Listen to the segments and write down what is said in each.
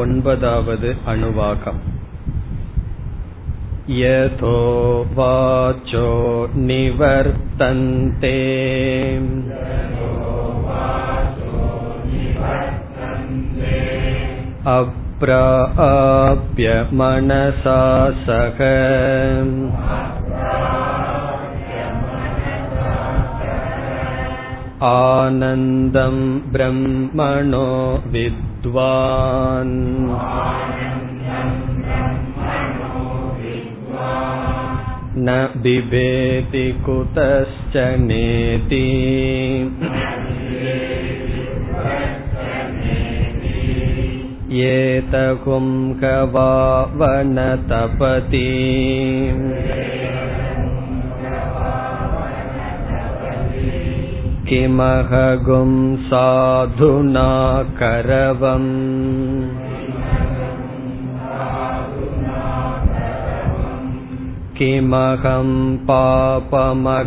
ओन्पदावद् अनुवाकम् यतो वाचो निवर्तन्ते अप्राप्य मनसा सह आनन्दं ब्रह्मणो विद्वान् न बिभेति कुतश्च नेति एतहुं कवावनतपति किमहगुं साधुना करवम् किमहं पापमकरवमिति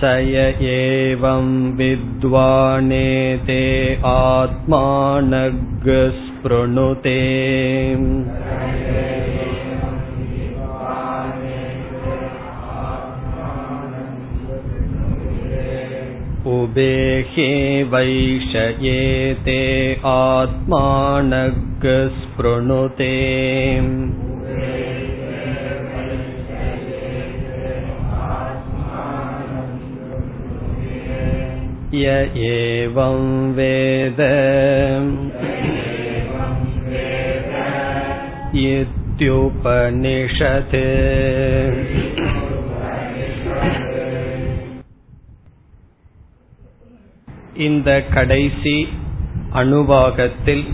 स य एवं विद्वानेते आत्मानग्स्पृणुते उबेहे वैषयेते आत्मानग्स्पृणुते य एवं वेद इत्युपनिषत् இந்த கடைசி அணுவாகத்தில்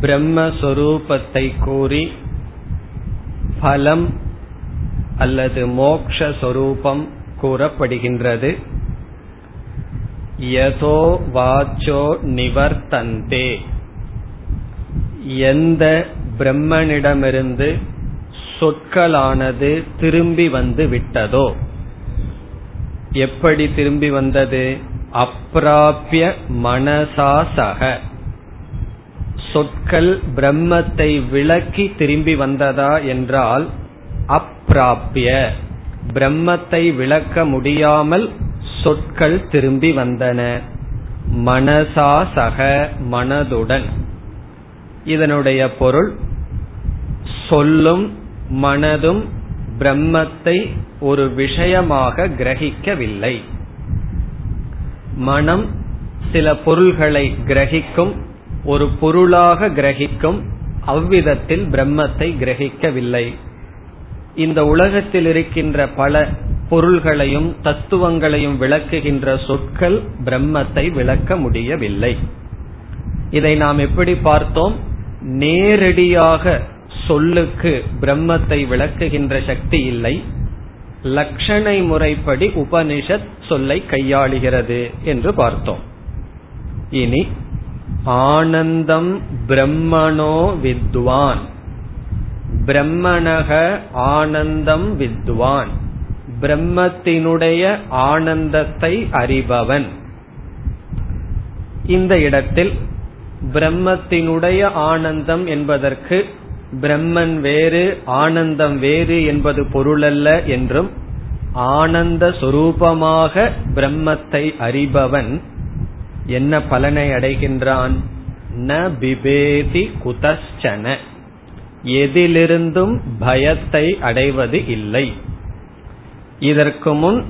பிரம்மஸ்வரூபத்தை கூறி பலம் அல்லது மோக்ஷரூபம் கூறப்படுகின்றது. யதோ வாச்சோ நிவர்த்தந்தே. எந்த பிரம்மனிடமிருந்து சொற்களானது திரும்பி வந்து விட்டதோ? எப்படி திரும்பி வந்தது? அப்பிராபிய மனசாசக சொற்கள் பிரம்மத்தை விளக்கி திரும்பி வந்ததா என்றால் அப்பிராபிய பிரம்மத்தை விளக்க முடியாமல் சொற்கள் திரும்பி வந்தன. மனசாசக மனதுடன். இதனுடைய பொருள் சொல்லும் மனதும் பிரம்மத்தை ஒரு விஷயமாக கிரகிக்கவில்லை. மனம் சில பொருள்களை கிரகிக்கும் ஒரு பொருளாக கிரகிக்கும் அவ்விதத்தில் பிரம்மத்தை கிரகிக்கவில்லை. இந்த உலகத்தில் இருக்கின்ற பல பொருள்களையும் தத்துவங்களையும் விளக்குகின்ற சொற்கள் பிரம்மத்தை விளக்க முடியவில்லை. இதை நாம் எப்படி பார்த்தோம்? நேரடியாக சொல்லுக்கு பிரம்மத்தை விளக்குகின்ற சக்தி இல்லை. லட்சணை முறைப்படி உபனிஷத் சொல்லை கையாளுகிறது என்று பார்த்தோம். இனி ஆனந்தம் பிரம்மணோ வித்வான். பிரம்மணக ஆனந்தம் வித்வான். பிரம்மத்தினுடைய ஆனந்தத்தை அறிபவன். இந்த இடத்தில் பிரம்மத்தினுடைய ஆனந்தம் என்பதற்கு பிரம்மன் வேறு ஆனந்தம் வேறு என்பது பொருளல்ல என்றும் ஆனந்த சொரூபமாக பிரம்மத்தை அறிபவன் என்ன பலனை அடைகின்றான்? ந பிபேதி குதச்சன எதிலிருந்தும் பயத்தை அடைவது இல்லை. இதற்கு முன்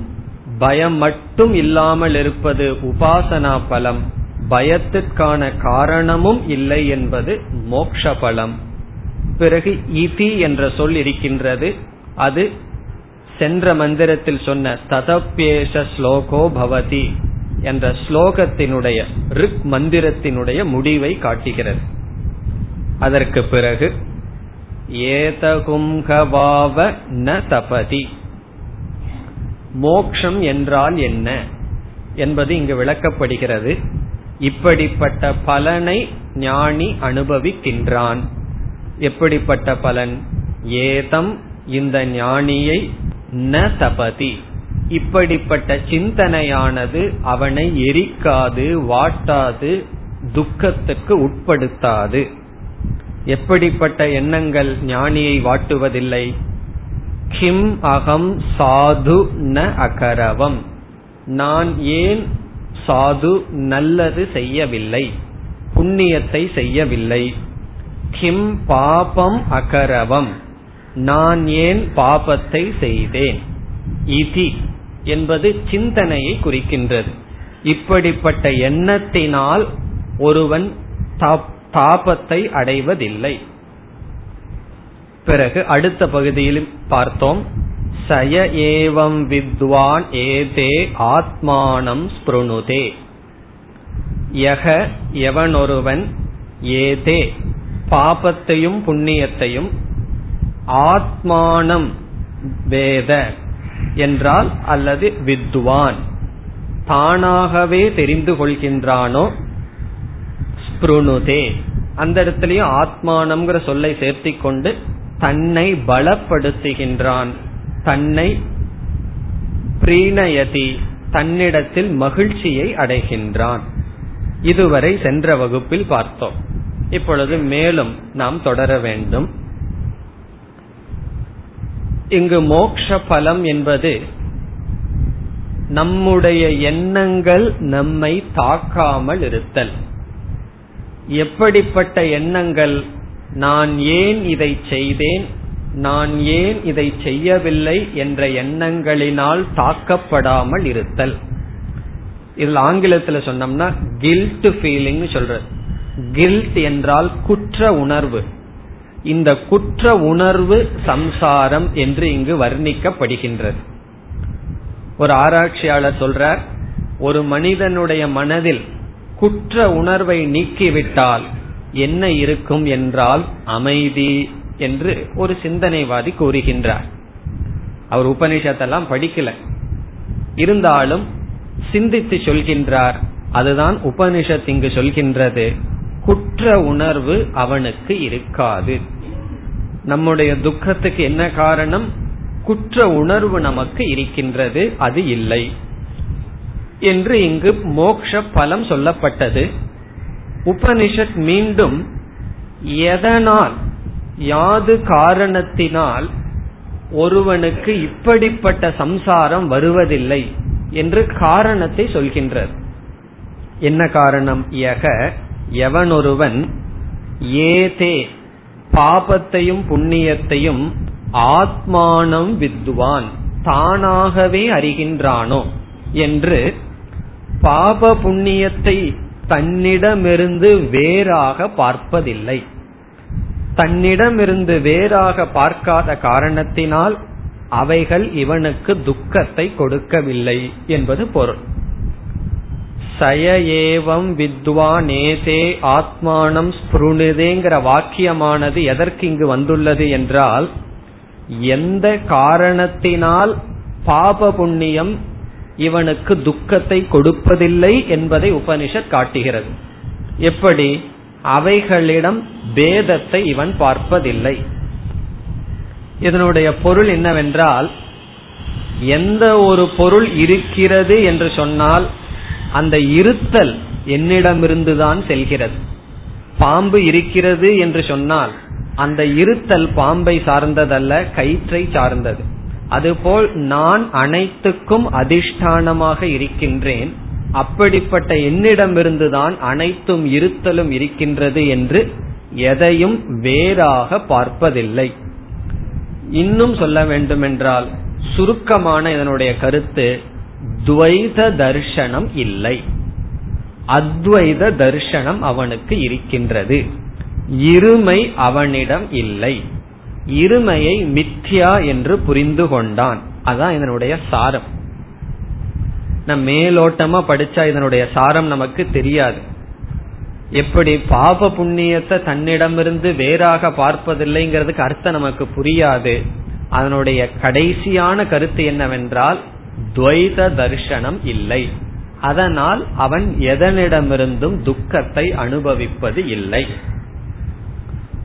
பயம் மட்டும் இல்லாமல் இருப்பது உபாசனா பலம். பயத்திற்கான காரணமும் இல்லை என்பது மோக்ஷ பலம். பிறகு இதி என்ற சொல் இருக்கின்றது. அது சென்ற மந்திரத்தில் சொன்ன ததப்பேஷ ஸ்லோகோ பவதி என்ற ஸ்லோகத்தினுடைய ரிக் மந்திரத்தினுடைய முடிவை காட்டுகிறது. அதற்கு பிறகு ஏதகும்கவாவ ந தபதி. மோக்ஷம் என்றால் என்ன என்பது இங்கு விளக்கப்படுகிறது. இப்படிப்பட்ட பலனை ஞானி அனுபவிக்கின்றான். எப்படிப்பட்ட பலன்? ஏதம் இந்த ஞானியை ந தபதி. இப்படிப்பட்ட சிந்தனையானது அவனை எரிக்காது வாட்டாது துக்கத்துக்கு உட்படுத்தாது. எப்படிப்பட்ட எண்ணங்கள் ஞானியை வாட்டுவதில்லை? கிம் அகம் சாது ந அகரவம். நான் ஏன் சாது நல்லது செய்யவில்லை? புண்ணியத்தை செய்யவில்லை? கிம் பாபம் அகரவம். நான் ஏன் பாபத்தை செய்தேன்? இதி என்பது சிந்தனையை குறிக்கின்றது. இப்படிப்பட்ட எண்ணத்தினால் ஒருவன் தாபத்தை அடைவதில்லை. பிறகு அடுத்த பகுதியில் பார்த்தோம். சய ஏவம் வித்வான் ஏதே ஆத்மானம் ஸ்பிருணுதே. யக எவனொருவன் ஏதே பாபத்தையும் புண்ணியத்தையும் ஆத்மானம் வேத என்றால் அல்லது வித்வான். தானாகவே தெரிந்து கொள்கின்றானோ? ஸ்பிருணுதே. அந்த இடத்துலயும் ஆத்மானம்ங்கிற சொல்லை சேர்த்திக்கொண்டு தன்னை பலப்படுத்துகின்றான். தன்னை பிரீணயதி தன்னிடத்தில் மகிழ்ச்சியை அடைகின்றான். இதுவரை சென்ற வகுப்பில் பார்த்தோம். இப்பொழுது மேலும் நாம் தொடர வேண்டும். இங்கு மோக்ஷ பலம் என்பது நம்முடைய எண்ணங்கள் நம்மை தாக்காமல் இருத்தல். எப்படிப்பட்ட எண்ணங்கள் நான் ஏன் இதை செய்தேன் நான் ஏன் இதை செய்யவில்லை என்ற எண்ணங்களினால் தாக்கப்படாமல் இருத்தல். இதில் ஆங்கிலத்தில் சொன்னோம்னா கில்ட் ஃபீலிங் சொல்றது. கில்ட் என்றால் குற்ற உணர்வு. இந்த குற்ற உணர்வு சம்சாரம் என்று இங்கு வர்ணிக்கப்படுகின்றது. ஒரு ஆராய்ச்சியாளர் சொல்றார் ஒரு மனிதனுடைய மனதில் குற்ற உணர்வை நீக்கிவிட்டால் என்ன இருக்கும் என்றால் அமைதி என்று ஒரு சிந்தனைவாதி கூறுகின்றார். அவர் உபனிஷத்தெல்லாம் படிக்கல. இருந்தாலும் சிந்தித்து சொல்கின்றார் அதுதான் உபனிஷத் இங்கு சொல்கின்றது. குற்ற உணர்வு அவனுக்கு இருக்காது. நம்முடைய துக்கத்துக்கு என்ன காரணம்? குற்ற உணர்வு நமக்கு இருக்கின்றது அது இல்லை. என்று இங்கு மோக்ஷ பலம் சொல்லப்பட்டது. உபனிஷத் மீண்டும் எதனால் யாது காரணத்தினால் ஒருவனுக்கு இப்படிப்பட்ட சம்சாரம் வருவதில்லை என்று காரணத்தை சொல்கின்றது என்ன காரணம்? யக எவனொருவன் ஏதே பாபத்தையும் புண்ணியத்தையும் ஆத்மானம் வித்வான் தானாகவே அறிகின்றானோ என்று பாப புண்ணியத்தை தன்னிடமிருந்து வேறாக பார்ப்பதில்லை. தன்னிடமிருந்து வேறாக பார்க்காத காரணத்தினால் அவைகள் இவனுக்கு துக்கத்தை கொடுக்கவில்லை என்பது பொருள். சய ஏவம் வித்வானேதே ஆத்மானம் ஸ்புருணுதேங்கிற வாக்கியமானது எதற்கு இங்கு வந்துள்ளது என்றால் எந்த காரணத்தினால் பாப புண்ணியம் இவனுக்கு துக்கத்தை கொடுப்பதில்லை என்பதை உபனிஷத் காட்டுகிறது. எப்படி? அவைகளிடம் பேதத்தை இவன் பார்ப்பதில்லை. இதனுடைய பொருள் என்னவென்றால் எந்த ஒரு பொருள் இருக்கிறது என்று சொன்னால் அந்த இருத்தல் என்னிடமிருந்துதான் செல்கிறது. பாம்பு இருக்கிறது என்று சொன்னால் அந்த இருத்தல் பாம்பை சார்ந்ததல்ல கயிற்றை சார்ந்தது. அதுபோல் நான் அனைத்துக்கும் அதிஷ்டானமாக இருக்கின்றேன் அப்படிப்பட்ட என்னிடமிருந்துதான் அனைத்தும் இருத்தலும் இருக்கின்றது என்று எதையும் வேறாக பார்ப்பதில்லை. இன்னும் சொல்ல வேண்டுமென்றால் சுருக்கமான இதனுடைய கருத்து துவைத தர்ஷனம் இல்லை. அத்வைத தர்ஷனம் அவனுக்கு இருக்கின்றது. இருமை அவனிடம் இல்லை. இருமையை மித்யா என்று புரிந்து கொண்டான். அதான் இதனுடைய சாரம். நம் மேலோட்டமா படிச்சா இதனுடைய சாரம் நமக்கு தெரியாது. எப்படி பாப புண்ணியத்தை தன்னிடமிருந்து வேறாக பார்ப்பதில்லைங்கிறதுக்கு அர்த்தம் நமக்கு புரியாது. அதனுடைய கடைசியான கருத்து என்னவென்றால் துவைத தர்ஷனம் இல்லை. அதனால் அவன் எதனிடமிருந்தும் துக்கத்தை அனுபவிப்பது இல்லை.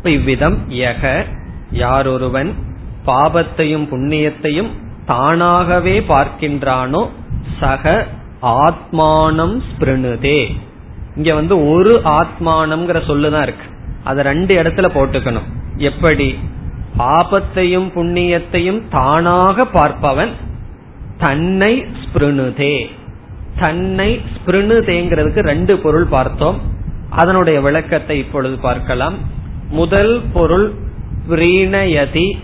இவ்விதம் யக யாரொருவன் பாபத்தையும் புண்ணியத்தையும் தானாகவே பார்க்கின்றானோ சக ஆத்மானம் ஸ்பிருணுதே. இங்க வந்து ஒரு ஆத்மானம்ங்கிற சொல்லுதான் இருக்கு. அதை ரெண்டு இடத்துல போட்டுக்கணும். எப்படி? பாபத்தையும் புண்ணியத்தையும் தானாக பார்ப்பவன் தன்னை ஸ்பிருணுதே. தன்னை ஸ்பிருணுதேங்கிறதுக்கு ரெண்டு பொருள் பார்த்தோம். அதனுடைய விளக்கத்தை இப்பொழுது பார்க்கலாம். முதல் பொருள் பிரீணயதி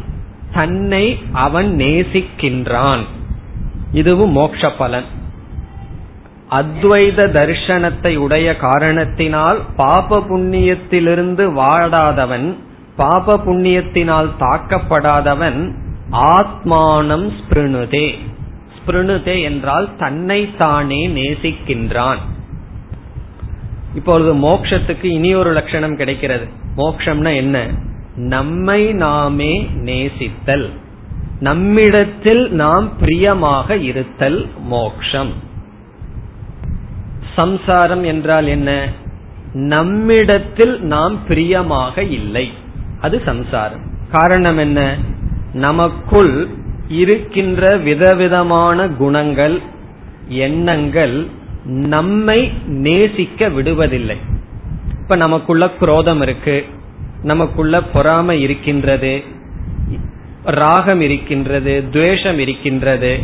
தன்னை அவன் நேசிக்கின்றான். இதுவும் மோக்ஷ பலன். அத்வைத தர்ஷனத்தை உடைய காரணத்தினால் பாப புண்ணியத்திலிருந்து வாடாதவன் பாப புண்ணியத்தினால் தாக்கப்படாதவன் ஆத்மானம் ஸ்பிருணுதே. பிரணுதே என்றால் தன்னைத்தானே நேசிக்கின்றான். இப்பொழுது மோக்ஷத்துக்கு இனி ஒரு லட்சணம் கிடைக்கிறது. மோக்ஷம்னா என்ன? நம்மை நாமே நேசித்தல். நம்மிடத்தில் நாம் பிரியமாக இருத்தல் மோக்ஷம். சம்சாரம் என்றால் என்ன? நம்மிடத்தில் நாம் பிரியமாக இல்லை. அது சம்சாரம். காரணம் என்ன? நமக்குள் இருக்கின்ற விதவிதமான குணங்கள் எண்ணங்கள் நம்மை நேசிக்க விடுவதில்லை. இப்ப நமக்குள்ள குரோதம் இருக்கு நமக்குள்ள பொறாமை இருக்கின்றது ராகம் இருக்கின்றது துவேஷம் இருக்கின்றது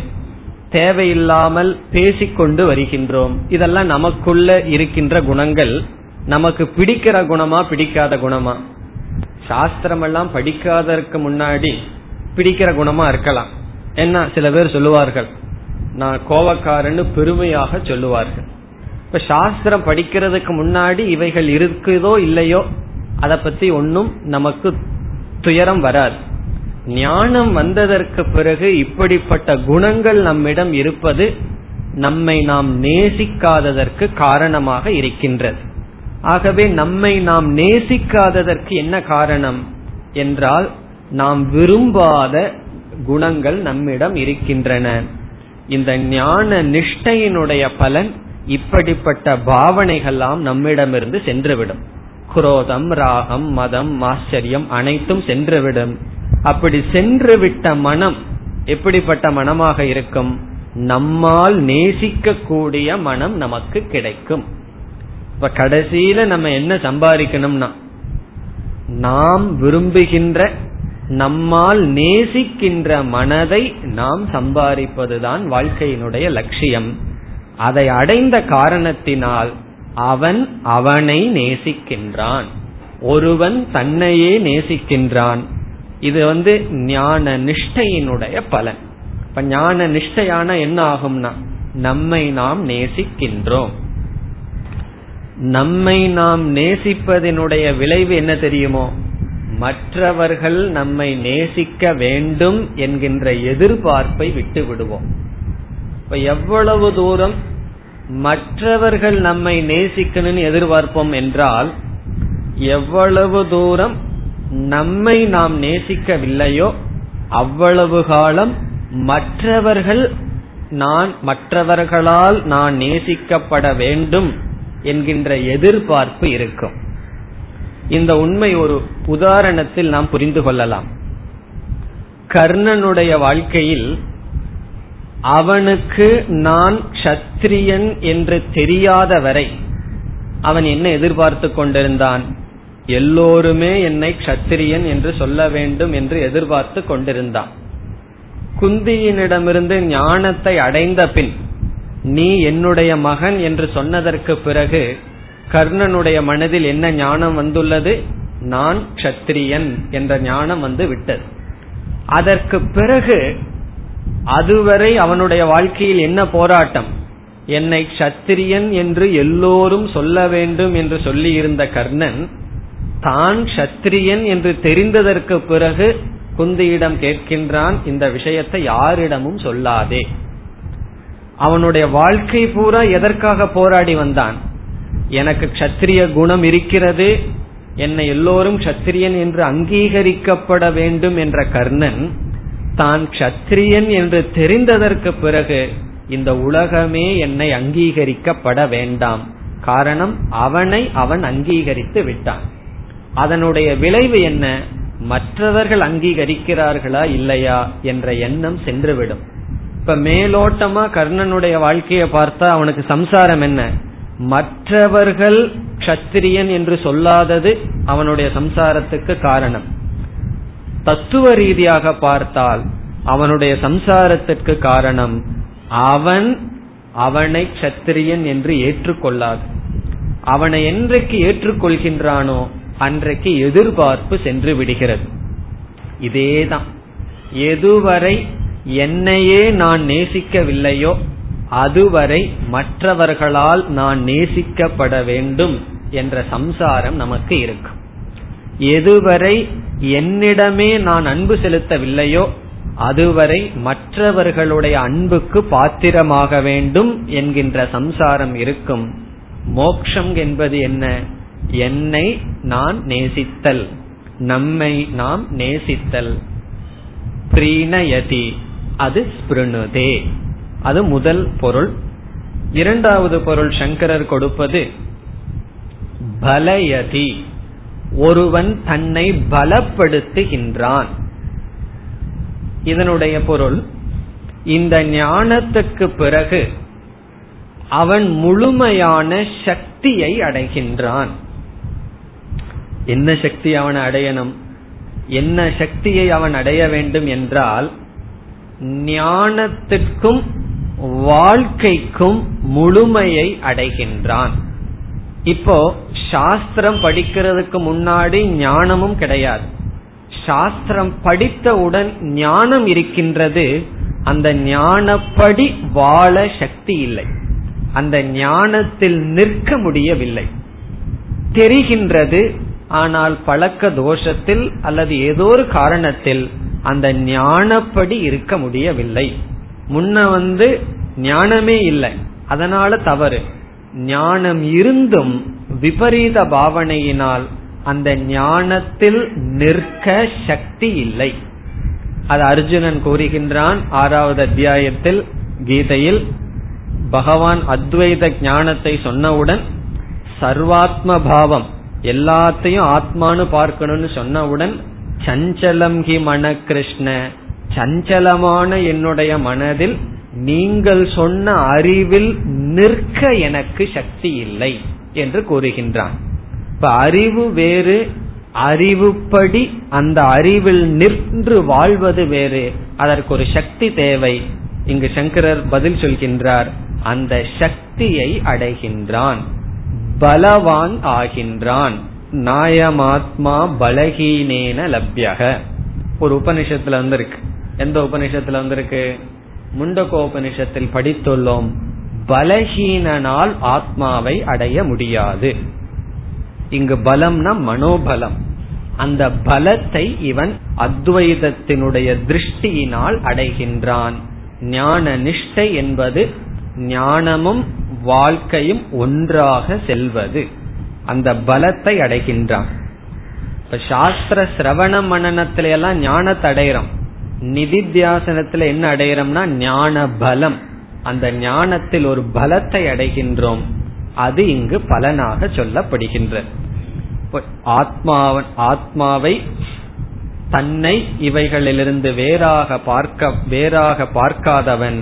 தேவையில்லாமல் பேசிக்கொண்டு வருகின்றோம். இதெல்லாம் நமக்குள்ள இருக்கின்ற குணங்கள் நமக்கு பிடிக்கிற குணமா பிடிக்காத குணமா. சாஸ்திரம் எல்லாம் முன்னாடி பிடிக்கிற குணமா இருக்கலாம். என்ன சில பேர் சொல்லுவார்கள் நான் கோவக்காரன்னு பெருமையாக சொல்லுவார்கள். இப்ப சாஸ்திரம் படிக்கிறதுக்கு முன்னாடி இவைகள் இருக்குதோ இல்லையோ அதை பத்தி ஒன்னும் நமக்கு துயரம் வராது. ஞானம் வந்ததற்கு பிறகு இப்படிப்பட்ட குணங்கள் நம்மிடம் இருப்பது நம்மை நாம் நேசிக்காததற்கு காரணமாக இருக்கின்றது. ஆகவே நம்மை நாம் நேசிக்காததற்கு என்ன காரணம்? என்றால் நாம் விரும்பாத குணங்கள் நம்மிடம் இருக்கின்றன. இந்த ஞான நிஷ்டையினுடைய பலன் இப்படிப்பட்ட பாவனைகள்லாம் நம்மிடமிருந்து சென்றுவிடும். குரோதம் ராகம் மதம் ஆச்சரியம் அனைத்தும் சென்றுவிடும். அப்படி சென்றுவிட்ட மனம் எப்படிப்பட்ட மனமாக இருக்கும்? நம்மால் நேசிக்கக்கூடிய மனம் நமக்கு கிடைக்கும். இப்ப கடைசியில நம்ம என்ன சம்பாதிக்கணும்னா நாம் விரும்புகின்ற நம்மால் நேசிக்கின்ற மனதை நாம் சம்பாதிப்பதுதான் வாழ்க்கையினுடைய லட்சியம். அதை அடைந்த காரணத்தினால் அவன் அவனை நேசிக்கின்றான். ஒருவன் தன்னையே நேசிக்கின்றான். இது வந்து ஞான நிஷ்டையினுடைய பலன். இப்ப ஞான நிஷ்டையான என்ன ஆகும்னா நம்மை நாம் நேசிக்கின்றோம். நம்மை நாம் நேசிப்பதனுடைய விளைவு என்ன தெரியுமோ? மற்றவர்கள் நம்மை நேசிக்க வேண்டும் என்கின்ற எதிர்பார்ப்பை விட்டு விடுவோம் இப்ப எவ்வளவு தூரம் மற்றவர்கள் நம்மை நேசிக்கணும்னு எதிர்பார்ப்போம் என்றால் எவ்வளவு தூரம் நம்மை நாம் நேசிக்கவில்லையோ அவ்வளவு காலம் மற்றவர்கள் நான் மற்றவர்களால் நான் நேசிக்கப்பட வேண்டும் என்கின்ற எதிர்பார்ப்பு இருக்கும். இந்த உண்மை ஒரு உதாரணத்தில் நாம் புரிந்து கொள்ளலாம். கர்ணனுடைய வாழ்க்கையில் அவனுக்கு நான் க்ஷத்ரியன் என்று தெரியாத வரை அவன் என்ன எதிர்பார்த்து கொண்டிருந்தான்? எல்லோருமே என்னை க்ஷத்திரியன் என்று சொல்ல வேண்டும் என்று எதிர்பார்த்து கொண்டிருந்தான். குந்தியினிடமிருந்து ஞானத்தை அடைந்த பின் நீ என்னுடைய மகன் என்று சொன்னதற்கு பிறகு கர்ணனுடைய மனதில் என்ன ஞானம் வந்துள்ளது? நான் க்ஷத்திரியன் என்ற ஞானம் வந்து விட்டது. அதற்கு பிறகு அதுவரை அவனுடைய வாழ்க்கையில் என்ன போராட்டம்? என்னை க்ஷத்திரியன் என்று எல்லோரும் சொல்ல வேண்டும் என்று சொல்லி இருந்த கர்ணன் தான் க்ஷத்திரியன் என்று தெரிந்ததற்கு பிறகு குந்தியிடம் கேட்கின்றான் இந்த விஷயத்தை யாரிடமும் சொல்லாதே. அவனுடைய வாழ்க்கை பூரா எதற்காக போராடி வந்தான்? எனக்கு க்ஷத்திரிய குணம் இருக்கிறது. என்னை எல்லோரும் க்ஷத்திரியன் என்று அங்கீகரிக்கப்பட வேண்டும் என்ற கர்ணன் தான் க்ஷத்திரியன் என்று தெரிந்ததற்கு பிறகு இந்த உலகமே என்னை அங்கீகரிக்கப்பட வேண்டாம். காரணம் அவனை அவன் அங்கீகரித்து விட்டான். அதனுடைய விளைவு என்ன? மற்றவர்கள் அங்கீகரிக்கிறார்களா இல்லையா என்ற எண்ணம் சென்றுவிடும். இப்ப மேலோட்டமா கர்ணனுடைய வாழ்க்கையை பார்த்தா அவனுக்கு சம்சாரம் என்ன? மற்றவர்கள் கத்திரியன் என்று சொல்லாதது அவனுடைய சம்சாரத்துக்கு காரணம். தத்துவ ரீதியாக பார்த்தால் அவனுடைய சம்சாரத்திற்கு காரணம் அவன் அவனை கத்திரியன் என்று ஏற்றுக்கொள்ளாது. அவனை என்றைக்கு ஏற்றுக்கொள்கின்றானோ அன்றைக்கு எதிர்பார்ப்பு சென்று விடுகிறது. இதேதான். எதுவரை என்னையே நான் நேசிக்கவில்லையோ அதுவரை மற்றவர்களால் நான் நேசிக்கப்பட வேண்டும் என்ற சம்சாரம் நமக்கு இருக்கும் எதுவரை என்னிடமே நான் அன்பு செலுத்தவில்லையோ அதுவரை மற்றவர்களுடைய அன்புக்கு பாத்திரமாக வேண்டும் என்கின்ற சம்சாரம் இருக்கும். மோக்ஷம் என்பது என்ன? என்னை நான் நேசித்தல். நம்மை நாம் நேசித்தல். பிரீணயதி அது ஸ்பிருணுதே. அது முதல் பொருள். இரண்டாவது பொருள் சங்கரர் கொடுப்பது பலயதி ஒருவன் தன்னை பலப்படுத்துகின்றான். இதனுடைய பொருள் இந்த ஞானத்துக்கு பிறகு அவன் முழுமையான சக்தியை அடைகின்றான். என்ன சக்தி அவன் அடையணும்? என்ன சக்தியை அவன் அடைய வேண்டும் என்றால் ஞானத்திற்கும் வாழ்க்கைக்கும் முழுமையை அடைகின்றான். இப்போ சாஸ்திரம் படிக்கிறதுக்கு முன்னாடி ஞானமும் கிடையாது. சாஸ்திரம் படித்தவுடன் ஞானம் இருக்கின்றது. அந்த ஞானப்படி வாழ சக்தி இல்லை. அந்த ஞானத்தில் நிற்க முடியவில்லை. தெரிகின்றது ஆனால் பழக்க தோஷத்தில் அல்லது ஏதோ ஒரு காரணத்தில் அந்த ஞானப்படி இருக்க முடியவில்லை. முன்ன வந்து ஞானமே இல்லை. அதனால தவறு. ஞானம் இருந்தும் விபரீத பாவனையினால் அந்த ஞானத்தில் நிற்க சக்தி இல்லை. அது அர்ஜுனன் கூறுகின்றான் ஆறாவது அத்தியாயத்தில் கீதையில் பகவான் அத்வைத ஞானத்தை சொன்னவுடன் சர்வாத்ம பாவம் எல்லாத்தையும் ஆத்மானு பார்க்கணும்னு சொன்னவுடன் சஞ்சலம் ஹி மன கிருஷ்ண சஞ்சலமான என்னுடைய மனதில் நீங்கள் சொன்ன அறிவில் நிற்க எனக்கு சக்தி இல்லை என்று கூறுகின்றான். இப்ப அறிவு வேறு அறிவுப்படி அந்த அறிவில் நின்று வாழ்வது வேறு. அதற்கு ஒரு சக்தி தேவை. இங்கு சங்கரர் பதில் சொல்கின்றார் அந்த சக்தியை அடைகின்றான் பலவான் ஆகின்றான். நாயமாத்மா பலகீனேன லப்யக. ஒரு உபனிஷத்துல வந்திருக்கு. எந்த உபனிஷத்துல வந்திருக்கு? முண்டகோ உபனிஷத்தில் படித்துள்ளோம் பலஹீனனால் ஆத்மாவை அடைய முடியாது. இங்கு பலம்னா மனோபலம். அந்த பலத்தை இவன் அத்வைதத்தினுடைய திருஷ்டியினால் அடைகின்றான். ஞான நிஷ்டை என்பது ஞானமும் வாழ்க்கையும் ஒன்றாக செல்வது. அந்த பலத்தை அடைகின்றான். இப்ப சாஸ்திர சிரவண மனநத்தில எல்லாம் ஞானத்தை அடையிறோம். நிதித்தியாசனத்துல என்ன அடையிறோம்னா ஞான பலம் அந்த ஞானத்தில் ஒரு பலத்தை அடைகின்றோம். அது இங்கு பலனாக சொல்லப்படுகின்ற ஆத்மாவன் ஆத்மாவை தன்னை இவைகளிலிருந்து வேறாக பார்க்க வேறாக பார்க்காதவன்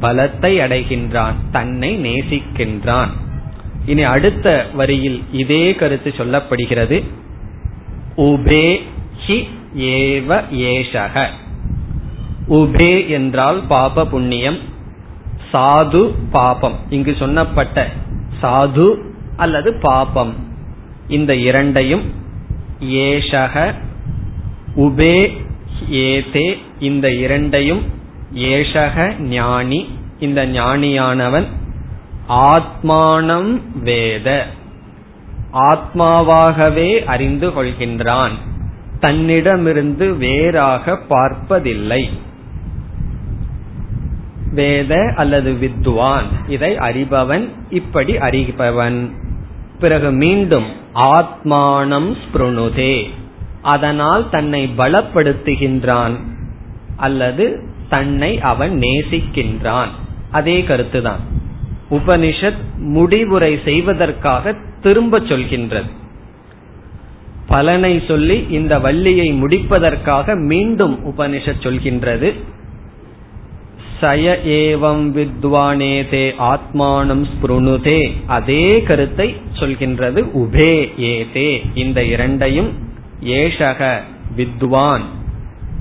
பலத்தை அடைகின்றான் தன்னை நேசிக்கின்றான். இனி அடுத்த வரியில் இதே கருத்து சொல்லப்படுகிறது. உபே ஹி ஏவ ஏஷக உபே என்றால் பாப புண்ணியம். சாது பாபம். இங்கு சொன்னப்பட்ட சாது அல்லது பாபம். இந்த இரண்டையும் ஏஷக உபே ஏதே இந்த இரண்டையும் ஏஷக ஞானி. இந்த ஞானியானவன் ஆத்மானம் வேத. ஆத்மாவாகவே அறிந்து கொள்கின்றான். தன்னிடமிருந்து வேறாக பார்ப்பதில்லை. வேத அல்லது வித்வான். இதை அறிபவன் இப்படி அறிபவன். பிறகு மீண்டும் ஆத்மானம் ஸ்பிருணுதே. அதனால் தன்னை பலப்படுத்துகின்றான் அல்லது தன்னை அவன் நேசிக்கின்றான். அதே கருத்துதான். உபனிஷத் முடிவுரை செய்வதற்காக திரும்ப சொல்கின்றது. பலனை சொல்லி இந்த வள்ளியை முடிப்பதற்காக மீண்டும் உபனிஷத் சொல்கின்றது. சய ஏவம் வித்வானேதே ஆத்மானம் ஸ்பிருணுதே. அதே கருத்தை சொல்கின்றது உபே ஏதே. இந்த இரண்டையும் ஏஷக வித்வான்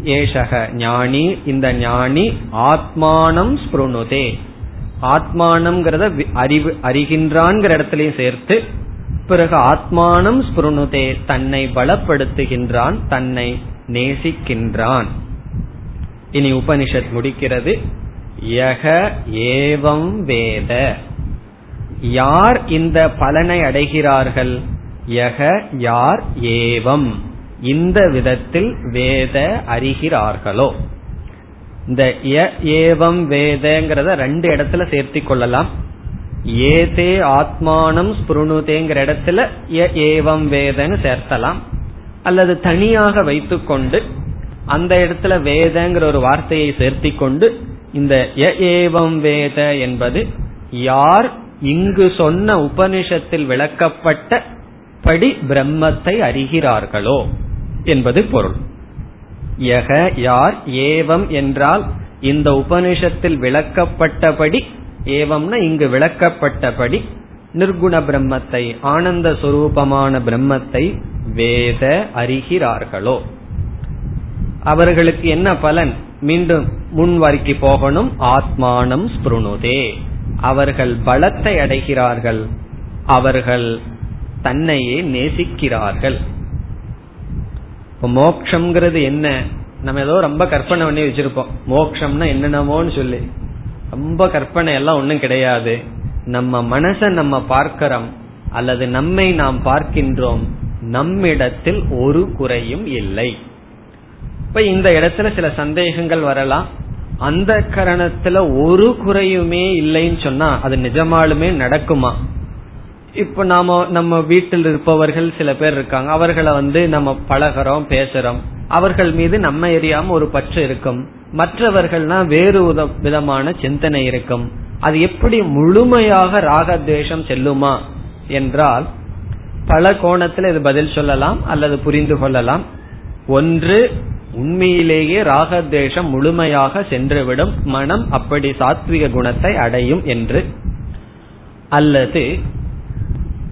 ஏஷக ஞானி இந்த ஞானி ஆத்மானம் ஸ்பிருணுதே. ஆத்மானம்ங்கிறத அறிவு அறிகின்றான்ங்கிற இடத்துலயும் சேர்த்து பிறகு ஆத்மானம் ஸ்பிருணுதே தன்னை பலப்படுத்துகின்றான் தன்னை நேசிக்கின்றான். இனி உபனிஷத் முடிக்கிறது. யக ஏவம் வேத. யார் இந்த பலனை அடைகிறார்கள்? யக யார் ஏவம்? இந்த விதத்தில் வேத அறிகிறார்களோ? இந்த ஏவம் வேதங்கிறத ரெண்டு இடத்துல சேர்த்தி கொள்ளலாம். ஏதே ஆத்மானம் ஸ்புருணுதேங்கிற இடத்துல ஏவம் வேதன்னு சேர்த்தலாம். அல்லது தனியாக வைத்துக்கொண்டு அந்த இடத்துல வேதங்கிற ஒரு வார்த்தையை சேர்த்தி கொண்டு இந்த ஏவம் வேத என்பது யார் இங்கு சொன்ன உபனிஷத்தில் விளக்கப்பட்ட படி பிரம்மத்தை அறிகிறார்களோ என்பது பொருள். யக யார் ஏவம் என்றால் இந்த உபனிஷத்தில் விளக்கப்பட்டபடி ஏவம்னா இங்கு விளக்கப்பட்டபடி நிர்குண பிரம்மத்தை ஆனந்த சுரூபமான பிரம்மத்தை வேத அறிகிறார்களோ. அவர்களுக்கு என்ன பலன்? மீண்டும் முன் வரைக்கு போகணும். ஆத்மானம் ஸ்பிருணுதே. அவர்கள் பலத்தை அடைகிறார்கள். அவர்கள் தன்னையே நேசிக்கிறார்கள். மோக்ஷங்கிறது என்ன? நம்ம ஏதோ ரொம்ப கற்பனை பண்ணி வச்சிருப்போம். மோக்ஷம்னா என்னென்னமோன்னு சொல்லி. ரொம்ப கற்பனை எல்லாம் ஒன்றும் கிடையாது. நம்ம மனச நம்ம பார்க்கிறோம். அல்லது நம்மை நாம் பார்க்கின்றோம். நம்மிடத்தில் ஒரு குறையும் இல்லை. இப்ப இந்த இடத்துல சில சந்தேகங்கள் வரலாம். அந்த கரணத்துல ஒரு குறையுமே இல்லைன்னு சொன்னா அது நிஜமாலுமே நடக்குமா? இப்ப நாம நம்ம வீட்டில் இருப்பவர்கள் சில பேர் இருக்காங்க. அவர்களை வந்து நம்ம பழகிறோம் பேசுறோம். அவர்கள் மீது நம்ம எரியாம ஒரு பற்று இருக்கும். மற்றவர்கள்னா வேறு விதமான சிந்தனை இருக்கும். அது எப்படி முழுமையாக ராகத்வேஷம் செல்லுமா என்றால் பல கோணத்தில் இது பதில் சொல்லலாம் அல்லது புரிந்து கொள்ளலாம். ஒன்று உண்மையிலேயே ராகத்வேஷம் முழுமையாக சென்றுவிடும் மனம் அப்படி சாத்விக குணத்தை அடையும் என்று. அல்லது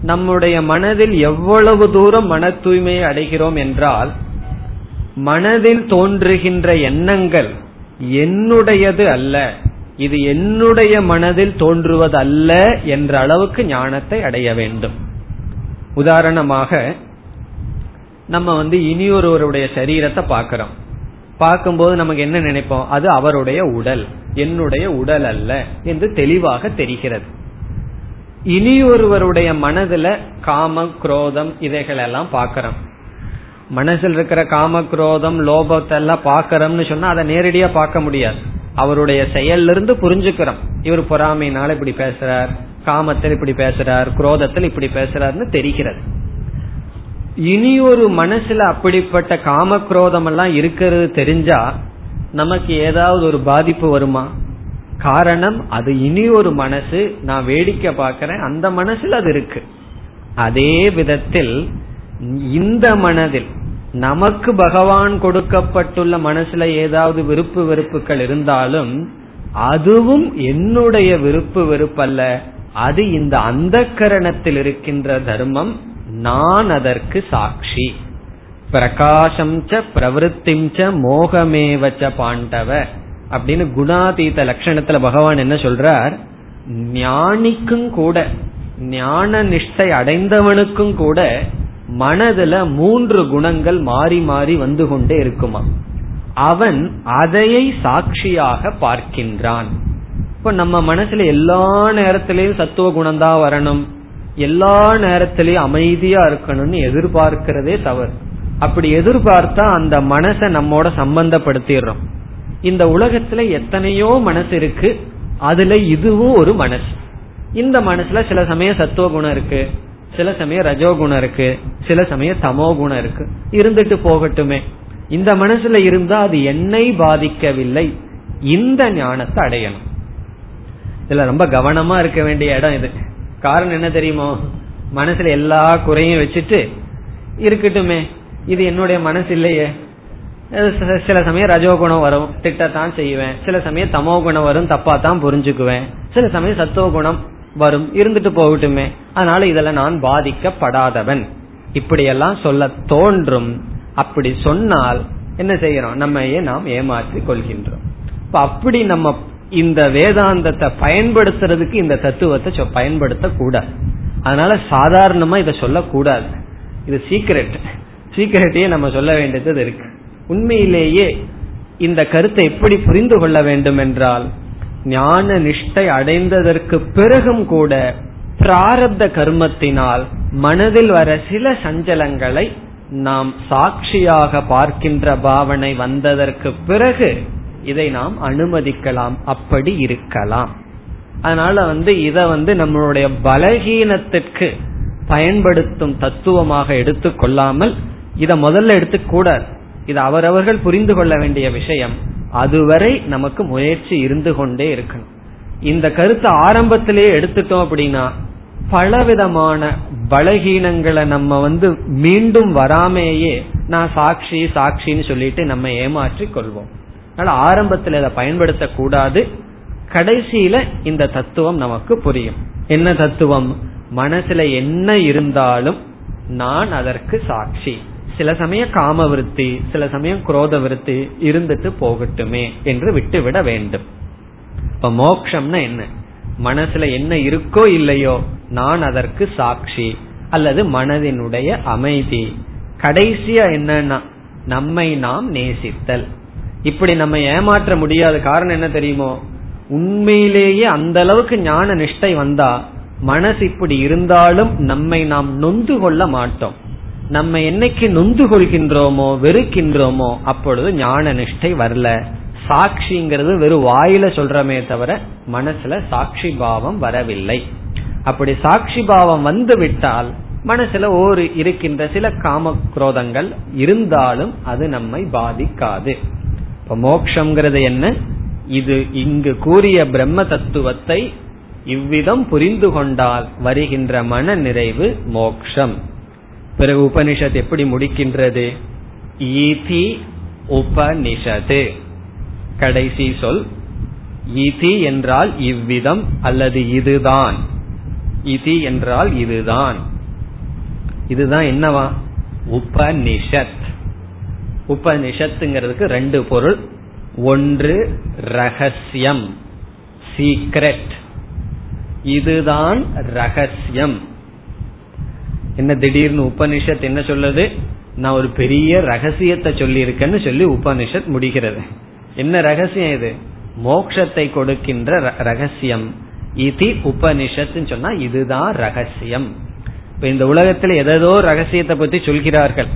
நம்முடைய மனதில் எவ்வளவு தூரம் மன தூய்மையை அடைகிறோம் என்றால் மனதில் தோன்றுகின்ற எண்ணங்கள் என்னுடையது அல்ல இது என்னுடைய மனதில் தோன்றுவது அல்ல என்ற அளவுக்கு ஞானத்தை அடைய வேண்டும். உதாரணமாக நம்ம வந்து இனியொருவருடைய சரீரத்தை பார்க்கிறோம். பார்க்கும்போது நமக்கு என்ன நினைப்போம்? அது அவருடைய உடல். என்னுடைய உடல் அல்ல என்று தெளிவாக தெரிகிறது. இனியொருவருடைய மனதுல காமம் குரோதம் இதைகளெல்லாம் பார்க்கிறோம். மனசில் இருக்கிற காம குரோதம் லோபத்தை எல்லாம் பாக்கிறோம்னு சொன்னா அதை நேரடியா பார்க்க முடியாது. அவருடைய செயல்லிருந்து புரிஞ்சுக்கிறோம். இவர் பொறாமையினால இப்படி பேசுறார் காமத்தில் இப்படி பேசுறார் குரோதத்தில் இப்படி பேசுறாருன்னு தெரிகிறது. இனி ஒரு மனசுல அப்படிப்பட்ட காமக்ரோதம் எல்லாம் இருக்கிறது தெரிஞ்சா நமக்கு ஏதாவது ஒரு பாதிப்பு வருமா? காரணம் அது இனி ஒரு மனசு நான் வேடிக்கை பார்க்கிறேன் அந்த மனசுல அது இருக்கு. அதே விதத்தில் இந்த மனதில் நமக்கு பகவான் கொடுக்கப்பட்டுள்ள மனசுல ஏதாவது விருப்பு வெறுப்புகள் இருந்தாலும் அதுவும் என்னுடைய விருப்பு வெறுப்பல்ல. அது இந்த அந்த கரணத்தில் இருக்கின்ற தர்மம் நான் அதற்கு சாட்சி. பிரகாசம் ச பிரவருத்திம் ச மோகமேவச்ச பாண்டவ. அப்படின்னு குணாதீத லட்சணத்துல பகவான் என்ன சொல்றார்? ஞானிக்கும் கூட ஞான நிஷ்டை அடைந்தவனுக்கும் கூட மனதுல மூன்று குணங்கள் மாறி மாறி வந்து கொண்டே இருக்குமா? அவன் அதையை சாட்சியாக பார்க்கின்றான். இப்ப நம்ம மனசுல எல்லா நேரத்திலையும் சத்துவ குணம் தான் வரணும். எல்லா நேரத்திலையும் அமைதியா இருக்கணும்னு எதிர்பார்க்கிறதே தவறு. அப்படி எதிர்பார்த்தா அந்த மனசை நம்மோட சம்பந்தப்படுத்திடுறோம். இந்த உலகத்துல எத்தனையோ மனசு இருக்கு. அதுல இதுவும் ஒரு மனசு. இந்த மனசுல சில சமயம் சத்துவ குணம் இருக்கு. சில சமயம் ரஜோகுணம் இருக்கு. சில சமயம் தமோ குணம் இருக்கு. இருந்துட்டு போகட்டுமே. இந்த மனசுல இருந்தா அது என்னை பாதிக்கவில்லை. இந்த ஞானத்தை அடையணும். இதுல ரொம்ப கவனமா இருக்க வேண்டிய இடம் இது. காரணம் என்ன தெரியுமோ? மனசுல எல்லா குறையும் வச்சுட்டு இருக்கட்டுமே. இது என்னுடைய மனசு இல்லையே. சில சமயம் ரஜோகுணம் வரும் திட்டத்தான் செய்வேன். சில சமயம் தமோ குணம் வரும் தப்பா தான் புரிஞ்சுக்குவேன். சில சமயம் சத்துவ குணம் வரும் இருந்துட்டு போகட்டுமே. அதனால இதுல நான் பாதிக்கப்படாதவன். இப்படியெல்லாம் சொல்ல தோன்றும். அப்படி சொன்னால் என்ன செய்யறோம் நம்மையே நாம் ஏமாற்றி கொள்கின்றோம். இப்ப அப்படி நம்ம இந்த வேதாந்தத்தை பயன்படுத்துறதுக்கு இந்த தத்துவத்தை பயன்படுத்த கூடாது அதனால சாதாரணமா இதை சொல்லக்கூடாது. இது சீக்கிரட் சீக்கிரட்டையே நம்ம சொல்ல வேண்டியது இருக்கு. உண்மையிலேயே இந்த கருத்தை எப்படி புரிந்து கொள்ள வேண்டும் என்றால் ஞான நிஷ்டை அடைந்ததற்கு பிறகும் கூட பிராரப்த கர்மத்தினால் மனதில் வர சில சஞ்சலங்களை நாம் சாட்சியாக பார்க்கின்ற பாவனை வந்ததற்கு பிறகு இதை நாம் அனுமதிக்கலாம். அப்படி இருக்கலாம். அதனால வந்து இதை வந்து நம்மளுடைய பலகீனத்திற்கு பயன்படுத்தும் தத்துவமாக எடுத்துக்கொள்ளாமல் இதை முதல்ல எடுத்துக்கூடாது இது அவரவர்கள் புரிந்து கொள்ள வேண்டிய விஷயம். அதுவரை நமக்கு முயற்சி இருந்து கொண்டே இருக்கணும். இந்த கருத்தை ஆரம்பத்திலேயே எடுத்துட்டோம் அப்படின்னா பலவிதமான பலகீனங்களை நம்ம வந்து மீண்டும் வராமேயே நான் சாட்சி சாட்சின்னு சொல்லிட்டு நம்ம ஏமாற்றி கொள்வோம். அதனால ஆரம்பத்தில் இதை பயன்படுத்தக்கூடாது. கடைசியில இந்த தத்துவம் நமக்கு புரியும். என்ன தத்துவம்? மனசுல என்ன இருந்தாலும் நான் அதற்கு சாட்சி. சில சமயம் காம விருத்தி சில சமயம் குரோத விருத்தி இருந்துட்டு போகட்டுமே என்று விட்டுவிட வேண்டும். இப்ப மோக்ஷம்னா என்ன? மனசுல என்ன இருக்கோ இல்லையோ நான் அதற்கு சாட்சி அல்லது மனதினுடைய அமைதி. கடைசியா என்னன்னா நம்மை நாம் நேசித்தல். இப்படி நம்ம ஏமாற்ற முடியாத காரணம் என்ன தெரியுமோ? உண்மையிலேயே அந்த அளவுக்கு ஞான நிஷ்டை வந்தா மனசு இப்படி இருந்தாலும் நம்மை நாம் நொந்து கொள்ள மாட்டோம். நம்ம என்னைக்கு நொந்து கொள்கின்றோமோ வெறுக்கின்றோமோ அப்பொழுது ஞான நிஷ்டை வரல. சாட்சிங்கிறது வெறும் வாயில சொல்றமே தவிர மனசுல சாட்சி பாவம் வரவில்லை. அப்படி சாட்சி பாவம் வந்து விட்டால் மனசுல ஒரு இருக்கின்ற சில காம குரோதங்கள் இருந்தாலும் அது நம்மை பாதிக்காது. இப்ப மோக்ஷங்கிறது என்ன? இது இங்கு கூறிய பிரம்ம தத்துவத்தை இவ்விதம் புரிந்து கொண்டால் வருகின்ற மன நிறைவு மோக்ஷம். பிறகு உபனிஷத் எப்படி முடிக்கின்றது? ஈதி உபனிஷது கடைசி சொல் இதி என்றால் இவ்விதம் அல்லது இதுதான். இதி என்றால் இதுதான். இதுதான் என்னவா? உபனிஷத். உபனிஷத்துங்கிறதுக்கு ரெண்டு பொருள். ஒன்று ரகசியம். சீக்ரெட் இதுதான் ரகசியம். என்ன திடீர்னு உபனிஷத் என்ன சொல்லுது? நான் ஒரு பெரிய ரகசியத்தை சொல்லி இருக்கேன்னு சொல்லி உபனிஷத் முடிகிறது. என்ன ரகசியம் இது? மோக்ஷத்தை கொடுக்கின்ற ரகசியம். இது உபனிஷத்துன்னு சொன்னா இதுதான் ரகசியம். இப்ப இந்த உலகத்துல ஏதோ ரகசியத்தை பத்தி சொல்கிறார்கள்.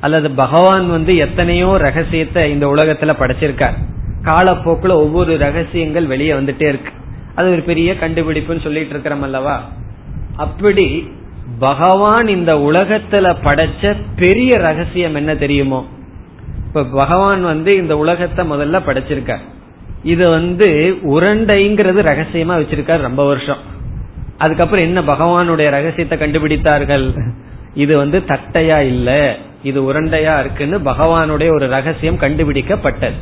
அல்லது பகவான் வந்து எத்தனையோ ரகசியத்தை இந்த உலகத்துல படைச்சிருக்கார். காலப்போக்குல ஒவ்வொரு ரகசியங்கள் வெளியே வந்துட்டே இருக்கு. அது ஒரு பெரிய கண்டுபிடிப்புன்னு சொல்லிட்டு இருக்கிறோம் அல்லவா? அப்படி பகவான் இந்த உலகத்துல படைச்ச பெரிய ரகசியம் என்ன தெரியுமோ? இப்ப பகவான் வந்து இந்த உலகத்தை முதல்ல படைச்சிருக்கார். இது வந்து உரண்டைங்கிறது ரகசியமா வச்சிருக்காரு ரொம்ப வருஷம். அதுக்கப்புறம் என்ன பகவானுடைய ரகசியத்தை கண்டுபிடித்தார்கள்? இது வந்து தட்டையா இல்ல. இது உரண்டையா இருக்குன்னு பகவானுடைய ஒரு ரகசியம் கண்டுபிடிக்கப்பட்டது.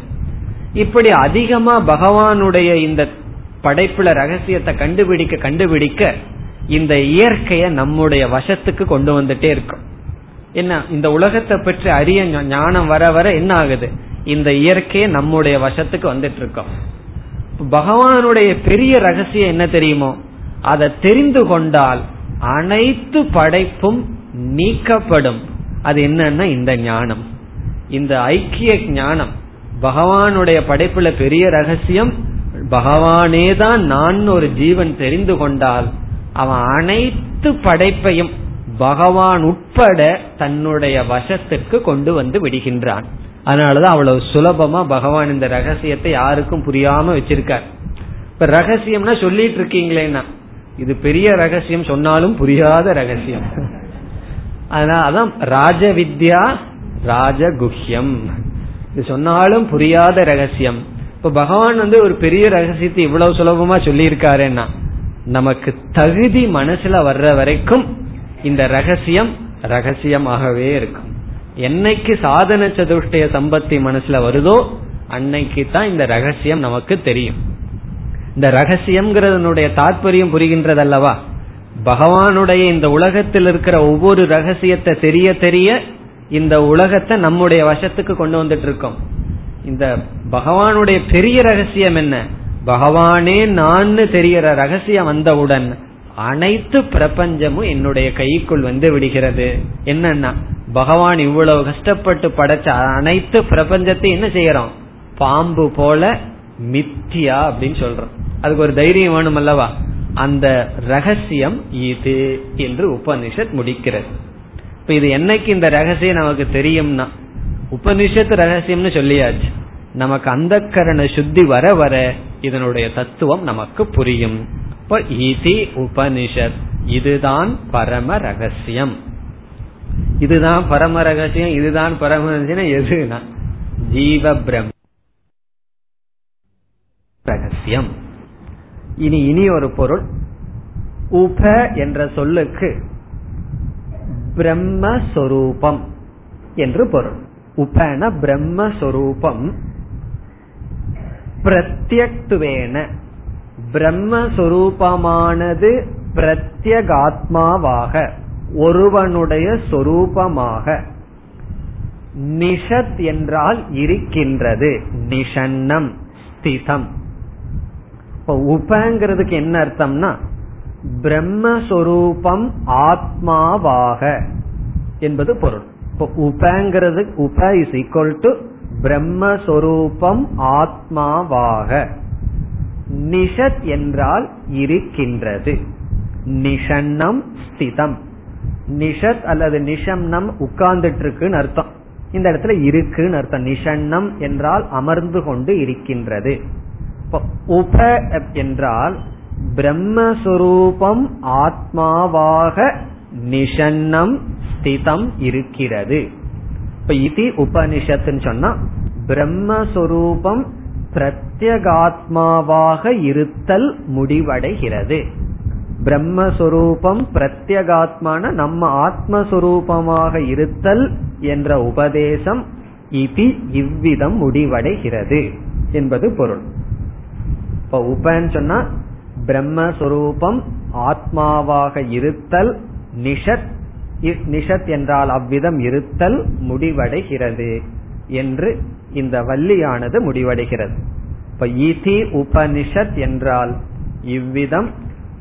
இப்படி அதிகமா பகவானுடைய இந்த படைப்புல ரகசியத்தை கண்டுபிடிக்க கண்டுபிடிக்க இந்த இயற்கைய நம்முடைய வசத்துக்கு கொண்டு வந்துட்டே இருக்கும். என்ன இந்த உலகத்தை பற்றி அறிய ஞானம் வர வர என்ன ஆகுது? இந்த இயற்கையை நம்முடைய வசத்துக்கு வந்துட்டு இருக்கோம். பகவானுடைய பெரிய ரகசியம் என்ன தெரியுமோ? அதை தெரிந்து கொண்டால் அனைத்து படைப்பும் நீக்கப்படும். அது என்னன்னா இந்த ஞானம். இந்த ஐக்கிய ஞானம் பகவானுடைய படைப்புல பெரிய ரகசியம் பகவானே தான் நான் ஒரு ஜீவன் தெரிந்து கொண்டால் அவன் அனைத்து படைப்பையும் பகவான் உட்பட தன்னுடைய வசத்திற்கு கொண்டு வந்து விடுகின்றான். அதனாலதான் அவ்வளவு சுலபமா பகவான் இந்த ரகசியத்தை யாருக்கும் புரியாம வச்சிருக்கார். இப்ப ரகசியம்னா சொல்லிட்டு இருக்கீங்களேன்னா இது பெரிய ரகசியம் சொன்னாலும் புரியாத ரகசியம். அதனாலதான் ராஜ வித்யா ராஜகுஹ்யம். இது சொன்னாலும் புரியாத ரகசியம். இப்ப பகவான் வந்து ஒரு பெரிய ரகசியத்தை இவ்வளவு சுலபமா சொல்லியிருக்காருன்னா நமக்கு தகுதி மனசுல வர்ற வரைக்கும் இந்த ரகசியம் ரகசியமாகவே இருக்கும். என்னைக்கு சாதன சதுஷ்டய சம்பத்தி மனசுல வருதோ அன்னைக்கு தான் இந்த ரகசியம் நமக்கு தெரியும். இந்த ரகசியம்ங்கிறதனுடைய தாற்பயம் புரிகின்றது அல்லவா பகவானுடைய இந்த உலகத்தில் இருக்கிற ஒவ்வொரு ரகசியத்தை தெரிய தெரிய இந்த உலகத்தை நம்முடைய வசத்துக்கு கொண்டு வந்துட்டு இருக்கோம். இந்த பகவானுடைய பெரிய ரகசியம் என்ன? பகவானே நான் தெரிகிற ரகசியம் வந்தவுடன் அனைத்து பிரபஞ்சமும் என்னுடைய கைக்குள் வந்து விடுகிறது. என்னன்னா பகவான் இவ்வளவு கஷ்டப்பட்டு படைச்ச அனைத்து பிரபஞ்சத்தையும் என்ன செய்யறோம்? பாம்பு போல மித்தியா அப்படின்னு சொல்றோம். அதுக்கு ஒரு தைரியம் வேணும் அல்லவா அந்த ரகசியம் இது என்று உபனிஷத் முடிக்கிறது. இப்ப இது என்னைக்கு இந்த ரகசியம் நமக்கு தெரியும்னா உபனிஷத்து ரகசியம்னு சொல்லியாச்சு. நமக்கு அந்த கரண சுத்தி வர வர இதனுடைய தத்துவம் நமக்கு புரியும். இப்ப இது உபனிஷத். இதுதான் பரம ரகசியம். இதுதான் பரம ரகசியம் இதுதான் பரம ரகசியம் எதுனா? ஜீவ பிரம் ரகசியம். இனி இனி ஒரு பொருள். உப என்ற சொல்லுக்கு பிரம்மஸ்வரூபம் என்று பொருள். உபன பிரம்மஸ்வரூபம். பிரத்யக்துவேன. பிரம்மஸ்வரூபமானது பிரத்யகாத்மாவாக ஒருவனுடைய சொரூபமாக. நிஷத் என்றால் இருக்கின்றது. நிஷன்னம் ஸ்திதம். இப்போ உபங்கிறதுக்கு என்ன அர்த்தம்னா பிரம்மஸ்வரூபம் ஆத்மாவாக என்பது பொருள். இப்போ உபங்கிறது உப இஸ் ஈக்குவல் டு பிரம்மஸ்வரூபம் ஆத்மாவாக. நிஷத் என்றால் இருக்கின்றது. நிஷன்னம் ஸ்திதம். நிஷத் அல்லது நிஷம்னம் உட்கார்ந்துட்டு இருக்குன்னு அர்த்தம். இந்த இடத்துல இருக்குன்னு அர்த்தம். நிஷன்னம் என்றால் அமர்ந்து கொண்டு இருக்கின்றது. உப என்றால் பிரம்மஸ்வரூபம் ஆத்மாவாக நிஷன்னம் ஸ்திதம் இருக்கிறது. இப்ப இது உபனிஷத்துன்னு சொன்னா பிரம்மஸ்வரூபம் பிரத்யகாத்மாவாக இருத்தல் முடிவடைகிறது. பிரம்மஸ்வரூபம் பிரத்யகாத்மான நம்ம ஆத்மஸ்வரூபமாக இருத்தல் என்ற உபதேசம் இது இவ்விதம் முடிவடைகிறது என்பது பொருள். இப்ப உபன்னு சொன்னா பிரம்மஸ்வரூபம் ஆத்மாவாக இருத்தல் நிஷத் நிஷத் என்றால் அவ்விதம் இருத்தல் முடிவடைகிறது என்று இந்த வள்ளியானது முடிவடைகிறது. இப்ப இதி உபனிஷத் என்றால் இவ்விதம்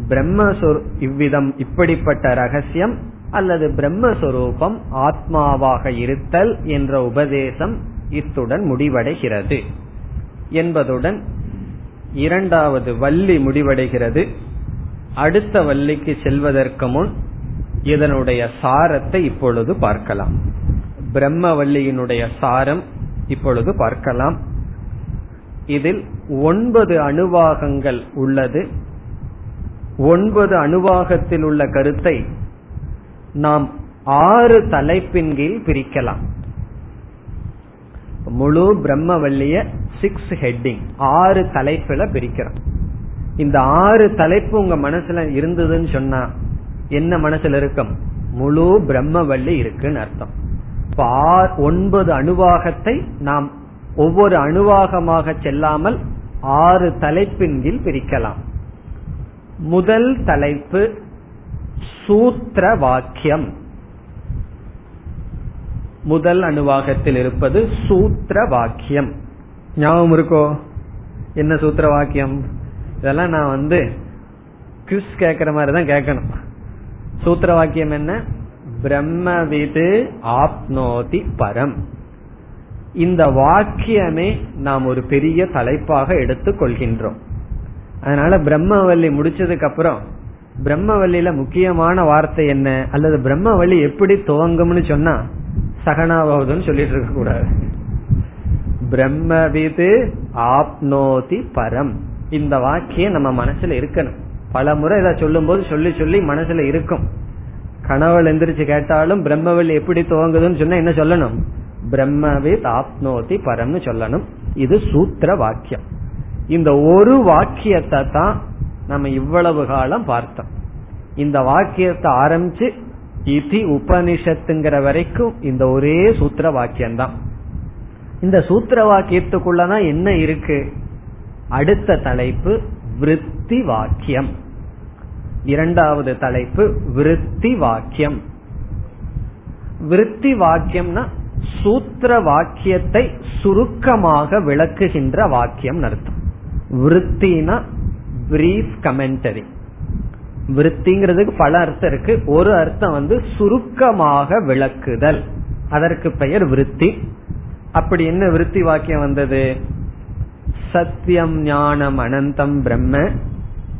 பிரம்மஸ்வரு இவ்விதம் இப்படிப்பட்ட ரகசியம் அல்லது பிரம்மஸ்வரூபம் ஆத்மாவாக இருத்தல் என்ற உபதேசம் இத்துடன் முடிவடைகிறது என்பதுடன் இரண்டாவது வள்ளி முடிவடைகிறது. அடுத்த வள்ளிக்கு செல்வதற்கு முன் இதனுடைய சாரத்தை இப்பொழுது பார்க்கலாம். பிரம்மவல்லியினுடைய சாரம் இப்பொழுது பார்க்கலாம். இதில் ஒன்பது அணுவாகங்கள் உள்ளது. ஒன்பது அணுவாகத்தில் உள்ள கருத்தை நாம் ஆறு தலைப்பின் கீழ் பிரிக்கலாம். முழு பிரம்மவல்லிய சிக்ஸ் ஹெட்டிங் ஆறு தலைப்புல பிரிக்கிறோம். இந்த ஆறு தலைப்பு உங்க மனசுல இருந்ததுன்னு சொன்னா என்ன மனசுல இருக்கும்? முழு பிரம்மவல்லி இருக்குன்னு அர்த்தம். ஒன்பது அணுவாகத்தை நாம் ஒவ்வொரு அணுவாகமாக செல்லாமல் ஆறு தலைப்பின் கீழ் பிரிக்கலாம். முதல் தலைப்பு சூத்திர வாக்கியம். முதல் அணுவாகத்தில் இருப்பது சூத்திர வாக்கியம். ஞாபகம் இருக்கோ? என்ன சூத்திர வாக்கியம் இதெல்லாம் நான் வந்து கிறிஸ் கேக்குற மாதிரி தான் கேட்கணும். சூத்திர வாக்கியம் என்ன? பிரம்மவிது ஆப்னோதி பரம். இந்த வாக்கியமே நாம் ஒரு பெரிய தலைப்பாக எடுத்துக் கொள்கின்றோம். அதனால பிரம்மவல்லி முடிச்சதுக்கு அப்புறம் பிரம்மவல்லியில முக்கியமான வார்த்தை என்ன? அல்லது பிரம்மவல்லி எப்படி துவங்கும்னு சொன்னா சகனாவதுன்னு சொல்லிட்டு இருக்க கூடாது. பிரம்மவிது ஆப்னோதி பரம். இந்த வாக்கியம் நம்ம மனசுல இருக்கணும். பல முறை இதை சொல்லும் போது சொல்லி சொல்லி மனசுல இருக்கும். கணவள் எந்திரிச்சு கேட்டாலும் பிரம்மவெளி எப்படி துவங்குதுன்னு சொன்னா என்ன சொல்லணும்? பிரம்மவித் ஆப்னோதி பரம்னு சொல்லணும். இது சூத்திர வாக்கியம். இந்த ஒரு வாக்கியத்தை தான் நம்ம இவ்வளவு காலம் பார்த்தோம். இந்த வாக்கியத்தை ஆரம்பிச்சு இதி உபனிஷத்துங்கிற வரைக்கும் இந்த ஒரே சூத்திர வாக்கியம்தான். இந்த சூத்திர வாக்கியத்துக்குள்ளதான் என்ன இருக்கு? அடுத்த தலைப்பு விருத்தி வாக்கியம். இரண்டாவது தலைப்பு விருத்தி வாக்கியம். விருத்தி வாக்கியம்னா சூத்திர வாக்கியத்தை சுருக்கமாக விளக்குகின்ற வாக்கியம் அர்த்தம். விருத்தினா பிரீஃப் கமெண்டரி விருத்திங்கிறதுக்கு பல அர்த்தம் இருக்கு. ஒரு அர்த்தம் வந்து சுருக்கமாக விளக்குதல். அதற்கு பெயர் விருத்தி. அப்படி என்ன விருத்தி வாக்கியம் வந்தது? சத்தியம் ஞானம் அனந்தம் பிரம்ம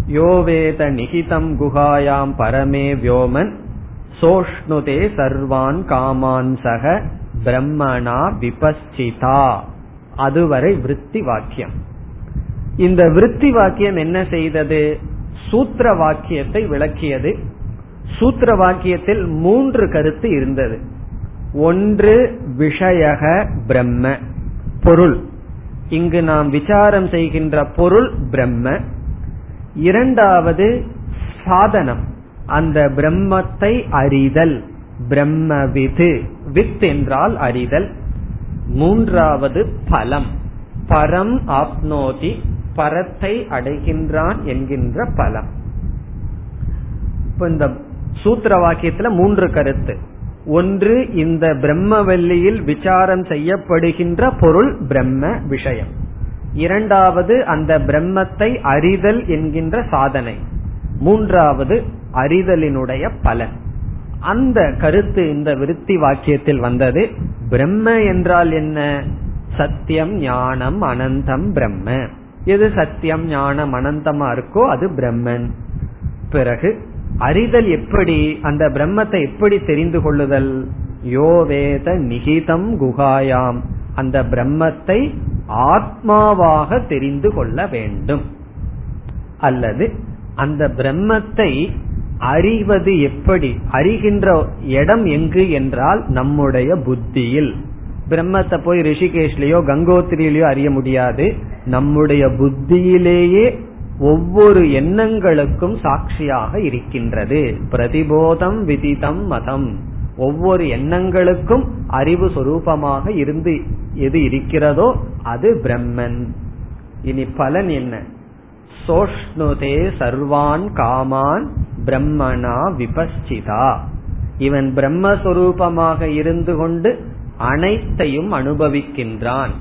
யோவேத நிகிதம் குகாயாம் பரமே வியோமன் சோஷ்ணுதே சர்வான் காமான் சக பிரம்மணா விபஸ்சிதா. அதுவரை விருத்தி வாக்கியம். இந்த விருத்தி வாக்கியம் என்ன செய்தது? சூத்திர வாக்கியத்தை விளக்கியது. சூத்திர வாக்கியத்தில் மூன்று கருத்து இருந்தது. ஒன்று விஷயக பிரம்ம பொருள். இங்கு நாம் விசாரம் செய்கின்ற பொருள் பிரம்ம. இரண்டாவது சாதனம் அந்த பிரம்மத்தை அறிதல். பிரம்ம விது வித் என்றால் அறிதல். மூன்றாவது பலம் பரம் ஆப்னோதி பரத்தை அடைகின்றான் என்கின்ற பலம். இப்ப இந்த சூத்திர வாக்கியத்துல மூன்று கருத்து. ஒன்று இந்த பிரம்மவல்லியில் விசாரம் செய்யப்படுகின்ற பொருள் பிரம்ம விஷயம். இரண்டாவது அந்த பிரம்மத்தை அறிதல் என்கின்ற சாதனை. மூன்றாவது அறிதலினுடைய பலன். அந்த கருத்து இந்த விருத்தி வாக்கியத்தில் வந்தது. பிரம்ம என்றால் என்ன? சத்தியம் ஞானம் அனந்தம் பிரம்ம. எது சத்தியம் ஞானம் அனந்தமா இருக்கோ அது பிரம்மன். பிறகு அறிதல் எப்படி அந்த பிரம்மத்தை எப்படி தெரிந்து கொள்ளுதல்? யோவேத நிகிதம் குகாயாம். அந்த பிரம்மத்தை ஆத்மாவாக தெரிந்து கொள்ள வேண்டும். அல்லது அந்த பிரம்மத்தை அறிவது எப்படி? அறிகின்ற இடம் எங்கு என்றால் நம்முடைய புத்தியில். பிரம்மத்தை போய் ரிஷிகேஷ்லயோ கங்கோத்திரியிலயோ அறிய முடியாது. நம்முடைய புத்தியிலேயே ஒவ்வொரு எண்ணங்களுக்கும் சாட்சியாக இருக்கின்றது. பிரதிபோதம் விதிதம் மதம். ஒவ்வொரு எண்ணங்களுக்கும் அறிவு சொரூபமாக இருந்து எது இருக்கிறதோ அது பிரம்மன். இனி பலன் என்ன? சோஷ்ணுதே சர்வான் காமான் பிரம்மனா விபஸ்சிதா இவன் பிரம்மஸ்வரூபமாக இருந்து கொண்டு அனைத்தையும் அனுபவிக்கின்றான்.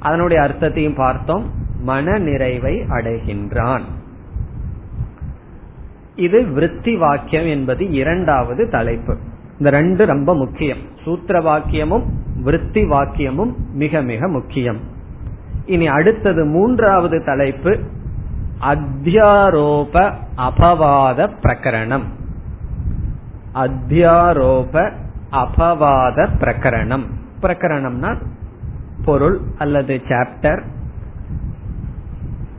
அதனுடைய அர்த்தத்தையும் பார்த்தோம். மன நிறைவை அடைகின்றான். இது விருத்தி வாக்கியம் என்பது இரண்டாவது தலைப்பு. இந்த ரெண்டு ரொம்ப முக்கியம். சூத்திர வாக்கியமும் விருத்தி வாக்கியமும் மிக மிக முக்கியம். இனி அடுத்தது மூன்றாவது தலைப்பு அத்தியாரோப அபவாத பிரகரணம். அத்தியாரோப அபவாத பிரகரணம். பிரகரணம்னா பொருள் அல்லது சாப்டர்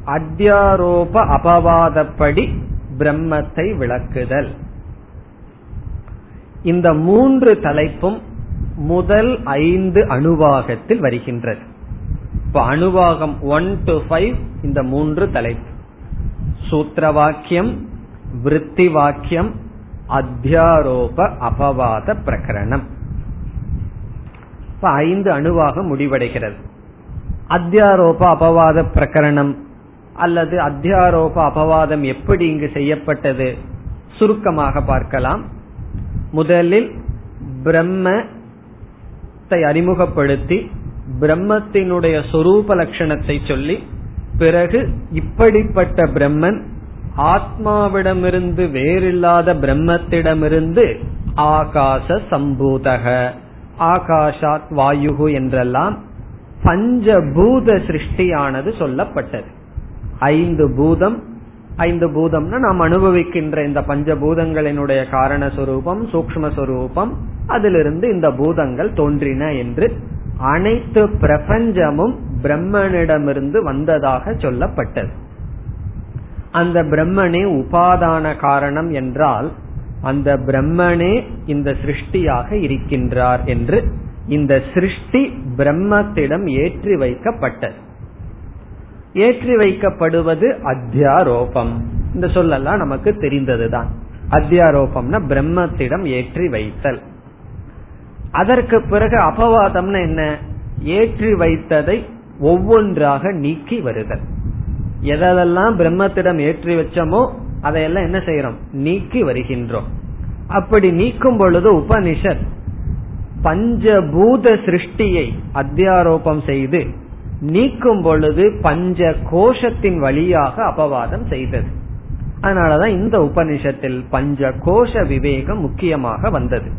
அத்தியாரோப அபவாதப்படி பிரம்மத்தை விளக்குதல். இந்த மூன்று தலைப்பும் முதல் ஐந்து அணுவாகத்தில் வருகின்றது. இப்ப அணுவாகம் ஒன் டு ஃபைவ் இந்த மூன்று தலைப்பு. சூத்திர வாக்கியம் விருத்தி வாக்கியம் அத்தியாரோப அபவாத பிரகரணம். இப்ப ஐந்து அணுவாக முடிவடைகிறது. அத்தியாரோப அபவாத பிரகரணம் அல்லது அத்தியாரோப அபவாதம் எப்படி இங்கு செய்யப்பட்டது? சுருக்கமாக பார்க்கலாம். முதலில் பிரம்மத்தை அறிமுகப்படுத்தி பிரம்மத்தினுடைய சொரூப லட்சணத்தை சொல்லி பிறகு இப்படிப்பட்ட பிரம்மன் ஆத்மாவிடமிருந்து வேறில்லாத பிரம்மத்திடமிருந்து ஆகாச சம்பூதக ஆகாஷாத் வாயுகு என்றெல்லாம் பஞ்சபூத சிருஷ்டியானது சொல்லப்பட்டது. ஐந்து பூதம். ஐந்து பூதம்னா நாம் அனுபவிக்கின்ற இந்த பஞ்சபூதங்களினுடைய காரணஸ்வரூபம் சூக்மஸ்வரூபம் அதிலிருந்து இந்த பூதங்கள் தோன்றின என்று அனைத்து பிரபஞ்சமும் பிரம்மனிடமிருந்து வந்ததாக சொல்லப்பட்டது. அந்த பிரம்மனே உபாதான காரணம் என்றால் அந்த பிரம்மனே இந்த சிருஷ்டியாக இருக்கின்றார் என்று இந்த சிருஷ்டி பிரம்மத்திடம் ஏற்றி வைக்கப்பட்டது. ஏற்றி வைக்கப்படுவது அத்தியாரோபம். இந்த சொல்லெல்லாம் நமக்கு தெரிந்ததுதான். அத்தியாரோபம்னா பிரம்மத்திடம் ஏற்றி வைத்தல் அதற்கு பிறகு அபவாதம்னு என்ன? ஏற்றி வைத்ததை ஒவ்வொன்றாக நீக்கி வருதல். எதெல்லாம் பிரம்மத்திடம் ஏற்றி வச்சோமோ அதையெல்லாம் என்ன செய்யறோம் நீக்கி வருகின்றோம். அப்படி நீக்கும் பொழுது உபனிஷத் பஞ்சபூத சிருஷ்டியை அத்தியாரோபம் செய்து நீக்கும் பொழுது பஞ்ச கோஷத்தின் வழியாக அபவாதம் செய்தது. அதனாலதான் இந்த உபனிஷத்தில் பஞ்ச கோஷ விவேகம் முக்கியமாக வந்தது.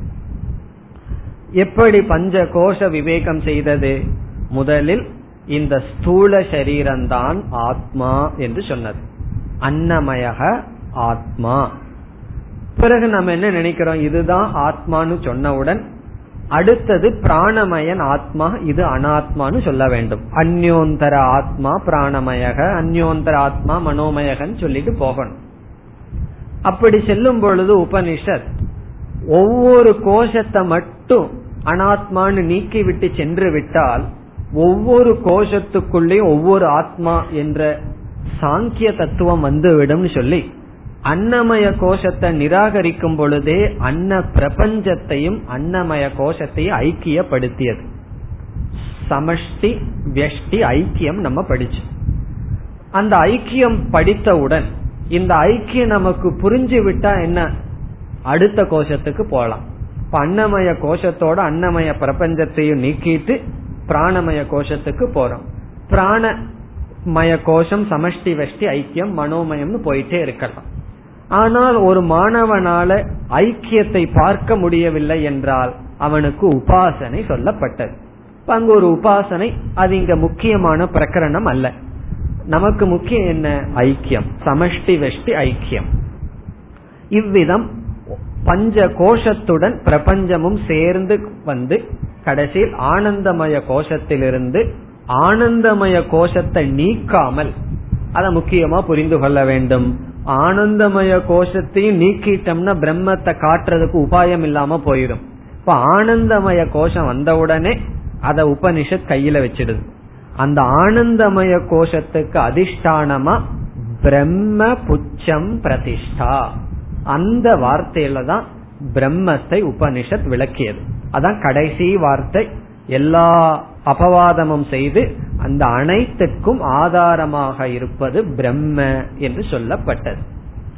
எப்படி பஞ்ச கோஷ விவேகம் செய்தது? முதலில் இந்த ஸ்தூல சரீரம்தான் ஆத்மா என்று சொன்னது. அன்னமயக ஆத்மா. பிறகு நம்ம என்ன நினைக்கிறோம்? இதுதான் ஆத்மான்னு சொன்னவுடன் அடுத்தது பிராணமயன் ஆத்மா இது அனாத்மான்னு சொல்ல வேண்டும். அந்யோந்தர ஆத்மா பிராணமயக அந்யோந்தர ஆத்மா மனோமயகன்னு சொல்லிட்டு போகணும். அப்படி செல்லும் பொழுது உபனிஷத் ஒவ்வொரு கோஷத்தை மட்டும் அனாத்மான்னு நீக்கி விட்டு சென்று விட்டால் ஒவ்வொரு கோஷத்துக்குள்ளேயும் ஒவ்வொரு ஆத்மா என்ற சாங்கிய தத்துவம் வந்துவிடும் சொல்லி அன்னமய கோஷத்தை நிராகரிக்கும் பொழுதே அன்ன பிரபஞ்சத்தையும் அன்னமய கோஷத்தையும் ஐக்கியப்படுத்தியது. சமஷ்டி வியஷ்டி ஐக்கியம் நம்ம படிச்சு. அந்த ஐக்கியம் படித்தவுடன் இந்த ஐக்கியம் நமக்கு புரிஞ்சு விட்டா என்ன? அடுத்த கோஷத்துக்கு போலாம். இப்ப அன்னமய கோஷத்தோட அன்னமய பிரபஞ்சத்தையும் நீக்கிட்டு பிராணமய கோஷத்துக்கு போறோம். பிராணமய கோஷம் சமஷ்டி வெஷ்டி ஐக்கியம் மனோமயம்னு போயிட்டே இருக்கலாம். ஆனால் ஒரு மாணவனால ஐக்கியத்தை பார்க்க முடியவில்லை என்றால் அவனுக்கு உபாசனை சொல்லப்பட்டது. அங்கு ஒரு உபாசனை அது இங்க முக்கியமான பிரகரணம் அல்ல. நமக்கு முக்கியம் என்ன? ஐக்கியம். சமஷ்டி வெஷ்டி ஐக்கியம். இவ்விதம் பஞ்ச கோஷத்துடன் பிரபஞ்சமும் சேர்ந்து வந்து கடைசியில் ஆனந்தமய கோஷத்திலிருந்து ஆனந்தமய கோஷத்தை நீக்காமல் அதை முக்கியமா புரிந்து கொள்ள வேண்டும். ஆனந்தமய கோஷத்தையும் நீக்கிட்டோம்னா பிரம்மத்தை காட்டுறதுக்கு உபாயம் இல்லாம போயிடும். இப்ப ஆனந்தமய கோஷம் வந்தவுடனே அத உபனிஷத் கையில வச்சிடுது. அந்த ஆனந்தமய கோஷத்துக்கு அதிஷ்டானமா பிரம்ம புச்சம் பிரதிஷ்டா. அந்த வார்த்தையில தான் பிரம்மத்தை உபனிஷத் விளக்கியது. அதான் கடைசி வார்த்தை எல்லா அபவாதமும் செய்து அந்த அனைத்துக்கும் ஆதாரமாக இருப்பது பிரம்ம என்று சொல்லப்பட்டது.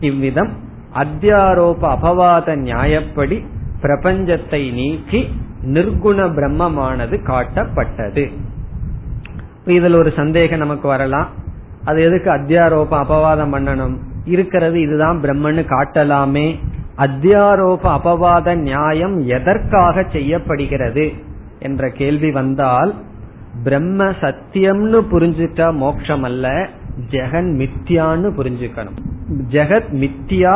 இவ்விதம் அத்தியாரோப அபவாத நியாயப்படி பிரபஞ்சத்தை நீக்கி நிர்குண பிரம்மமானது காட்டப்பட்டது. இதில் ஒரு சந்தேகம் நமக்கு வரலாம். அது எதுக்கு அத்தியாரோப அபவாதம் பண்ணணும்? இருக்கிறது இதுதான் பிரம்மன்னு காட்டலாமே. அத்தியாரோப அபவாத நியாயம் எதற்காக செய்யப்படுகிறது? என்ற கேள்வி வந்தால் பிரம்ம சத்தியம்னு புரிஞ்சுட்டா மோட்சம் அல்ல ஜெகன் மித்தியான்னு புரிஞ்சுக்கணும். ஜெகத் மித்தியா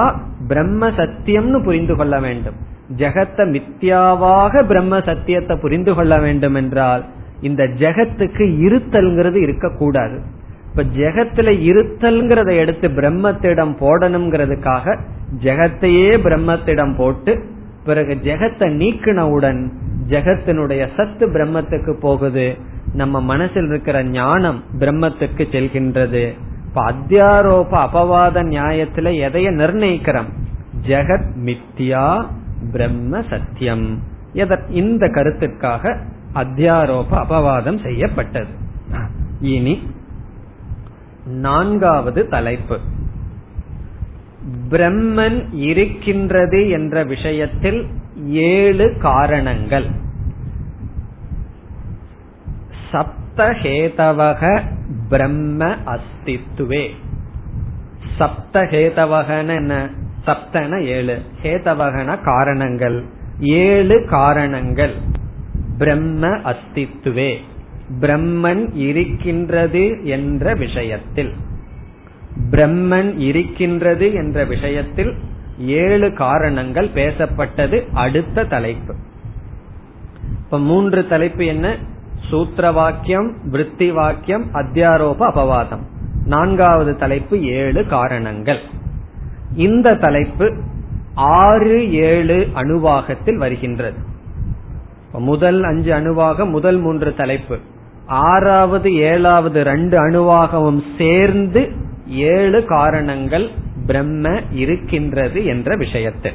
பிரம்ம சத்தியம்னு புரிந்து கொள்ள வேண்டும். ஜெகத்தை மித்தியாவாக பிரம்ம சத்தியத்தை புரிந்து கொள்ள வேண்டும் என்றால் இந்த ஜெகத்துக்கு இருத்தல்ங்கிறது இருக்கக்கூடாது. இப்ப ஜெகத்துல இருத்தல்ங்கிறத எடுத்து பிரம்மத்திடம் போடணுங்கிறதுக்காக ஜெகத்தையே பிரம்மத்திடம் போட்டு பிறகு ஜெகத்தை நீக்கினவுடன் ஜெகத்தினுடைய சத்து பிரம்மத்துக்கு போகுது. நம்ம மனசில் இருக்கிற ஞானம் பிரம்மத்துக்கு செல்கின்றது. இப்ப அத்தியாரோப அபவாத நியாயத்துல எதைய நிர்ணயிக்கிறோம்? ஜெகத் மித்யா பிரம்ம சத்தியம். இந்த கருத்திற்காக அத்தியாரோப அபவாதம் செய்யப்பட்டது. இனி நான்காவது தலைப்பு. பிரம்மன் இருக்கின்றது என்ற விஷயத்தில் ஏழு காரணங்கள். சப்தஹேதவக பிரம்ம அஸ்தித்துவே. சப்தஹேதவகன என்ன? சப்தன ஏழு. ஹேதவகன காரணங்கள். ஏழு காரணங்கள். பிரம்ம அஸ்தித்துவே. பிரம்மன் இருக்கின்றது என்ற விஷயத்தில். பிரம்மன் இருக்கின்றது என்ற விஷயத்தில் ஏழு காரணங்கள் பேசப்பட்டது அடுத்த தலைப்பு. இப்ப மூன்று தலைப்பு என்ன? சூத்திர வாக்கியம் விற்பி வாக்கியம் அத்தியாரோப அபவாதம். நான்காவது தலைப்பு ஏழு காரணங்கள். இந்த தலைப்பு ஆறு ஏழு அணுவாகத்தில் வருகின்றது. முதல் அஞ்சு அணுவாக முதல் மூன்று தலைப்பு. ஆறாவது ஏழாவது ரெண்டு அணுவாகவும் சேர்ந்து ஏழு காரணங்கள் பிரம்ம இருக்கின்றது என்ற விஷயத்தை.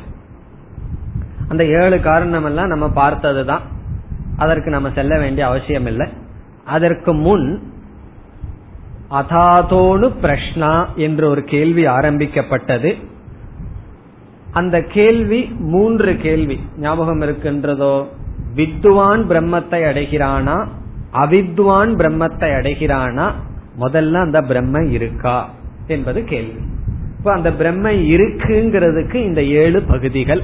அந்த ஏழு காரணம் எல்லாம் நம்ம பார்த்ததுதான். அதற்கு நம்ம செல்ல வேண்டிய அவசியம் இல்லை அதற்கு முன் அதாதோனு பிரஷ்னா என்று ஒரு கேள்வி ஆரம்பிக்கப்பட்டது. அந்த கேள்வி மூன்று கேள்வி ஞாபகம் இருக்கின்றதோ? வித்வான் பிரம்மத்தை அடைகிறானா? அவித்வான் பிரம்மத்தை அடைகிறானா? முதல்ல அந்த பிரம்ம இருக்கா? என்பது கேள்வி. இப்ப அந்த பிரம்ம இருக்குங்கிறதுக்கு இந்த ஏழு பகுதிகள்.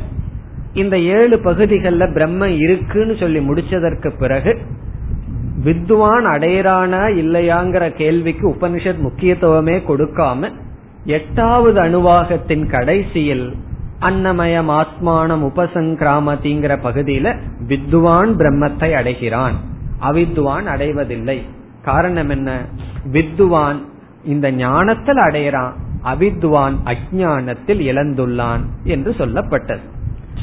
இந்த ஏழு பகுதிகளில் பிரம்ம இருக்குன்னு சொல்லி முடிச்சதற்கு பிறகு வித்வான் அடையறானா இல்லையாங்கிற கேள்விக்கு உபனிஷத் முக்கியத்துவமே கொடுக்காம எட்டாவது அணுவாகத்தின் கடைசியில் அன்னமயம் ஆத்மானம் உபசங்கிராமதிங்கிற பகுதியில வித்வான் பிரம்மத்தை அடைகிறான். அவித்வான் அடைவதில்லை. காரணம் என்ன? வித்வான் இந்த ஞானத்தில் அடையிறான். அவித்வான் அஜானத்தில் இழந்துள்ளான் என்று சொல்லப்பட்டது.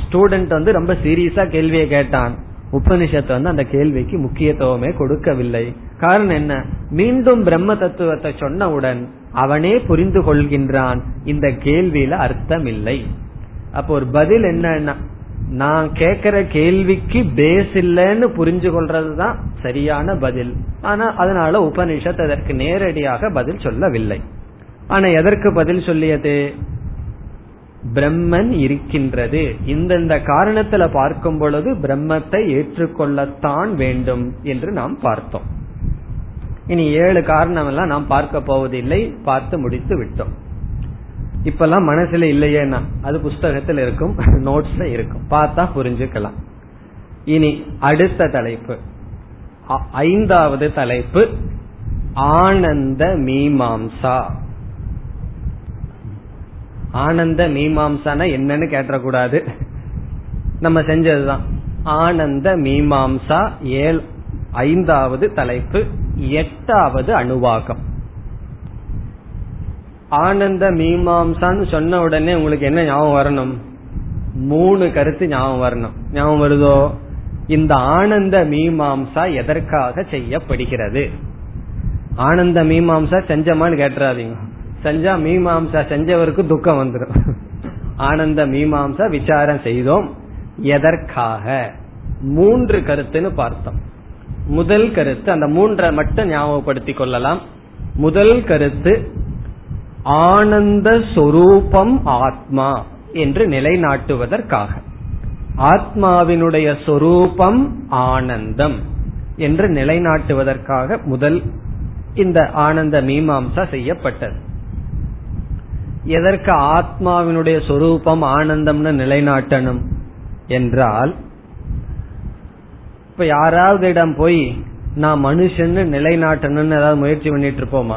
ஸ்டூடெண்ட் வந்து ரொம்ப சீரியஸா கேள்வியை கேட்டான். உபனிஷத்து வந்து அந்த கேள்விக்கு முக்கியத்துவமே கொடுக்கவில்லை. காரணம் என்ன? மீண்டும் பிரம்ம தத்துவத்தை சொன்னவுடன் அவனே புரிந்து கொள்கின்றான். இந்த கேள்வியில அர்த்தம் இல்லை அப்போ ஒரு பதில் என்னன்னா நான் கேக்குற கேள்விக்கு பேஸ் இல்லைன்னு புரிஞ்சு கொள்றதுதான் சரியான பதில். ஆனா அதனால உபனிஷத் அதற்கு நேரடியாக பதில் சொல்லவில்லை. ஆனா எதற்கு பதில் சொல்லியது? பிரம்மன் இருக்கின்றது. இந்தந்த காரணத்துல பார்க்கும் பொழுது பிரம்மத்தை ஏற்றுக்கொள்ளத்தான் வேண்டும் என்று நாம் பார்த்தோம். இனி ஏழு காரணம் எல்லாம் நாம் பார்க்க போவதில்லை பார்த்து முடித்து விட்டோம். இப்பெல்லாம் மனசுல இல்லையேனா அது புஸ்தகத்தில் இருக்கும் நோட்ஸ்ல இருக்கும். பார்த்தா புரிஞ்சுக்கலாம். இனி அடுத்த தலைப்பு. ஐந்தாவது தலைப்பு ஆனந்த மீமாம்சா. ஆனந்த மீமாம்சான என்னன்னு கேட்டக்கூடாது நம்ம செஞ்சதுதான். ஆனந்த மீமாம்சா ஏழ் ஐந்தாவது தலைப்பு எட்டாவது அணுவாகம் ஆனந்த மீமாம்சான்னு சொன்ன உடனே உங்களுக்கு என்ன ஞாபகம் வரணும்? மூணு கருத்து ஞாபகம் வரணும். ஞாபகம் வருதோ? இந்த ஆனந்த மீமாம்சா எதற்காக செய்யப்படுகிறது? ஆனந்த மீமாம்சா செஞ்சமான்னு கேட்டுறாதீங்க. செஞ்சா மீமாம்சா செஞ்சவருக்கு துக்கம் வந்துடும் ஆனந்த மீமாம்சா விசாரம் செய்தோம். எதற்காக? மூன்று கருத்துன்னு பார்த்தோம். முதல் கருத்து அந்த மூன்றை மட்டும் ஞாபகப்படுத்திக் கொள்ளலாம். முதல் கருத்து ஆனந்த சொரூபம் ஆத்மா என்று நிலைநாட்டுவதற்காக. ஆத்மாவினுடைய சொரூபம் ஆனந்தம் என்று நிலைநாட்டுவதற்காக முதல் இந்த ஆனந்த மீமாம்சா செய்யப்பட்டது. எதற்கு ஆத்மாவினுடைய சொரூபம் ஆனந்தம்னு நிலைநாட்டணும் என்றால் இப்ப யாராவது இடம் போய் நான் மனுஷன்னு நிலைநாட்டணும்னு ஏதாவது முயற்சி பண்ணிட்டு இருப்போமா?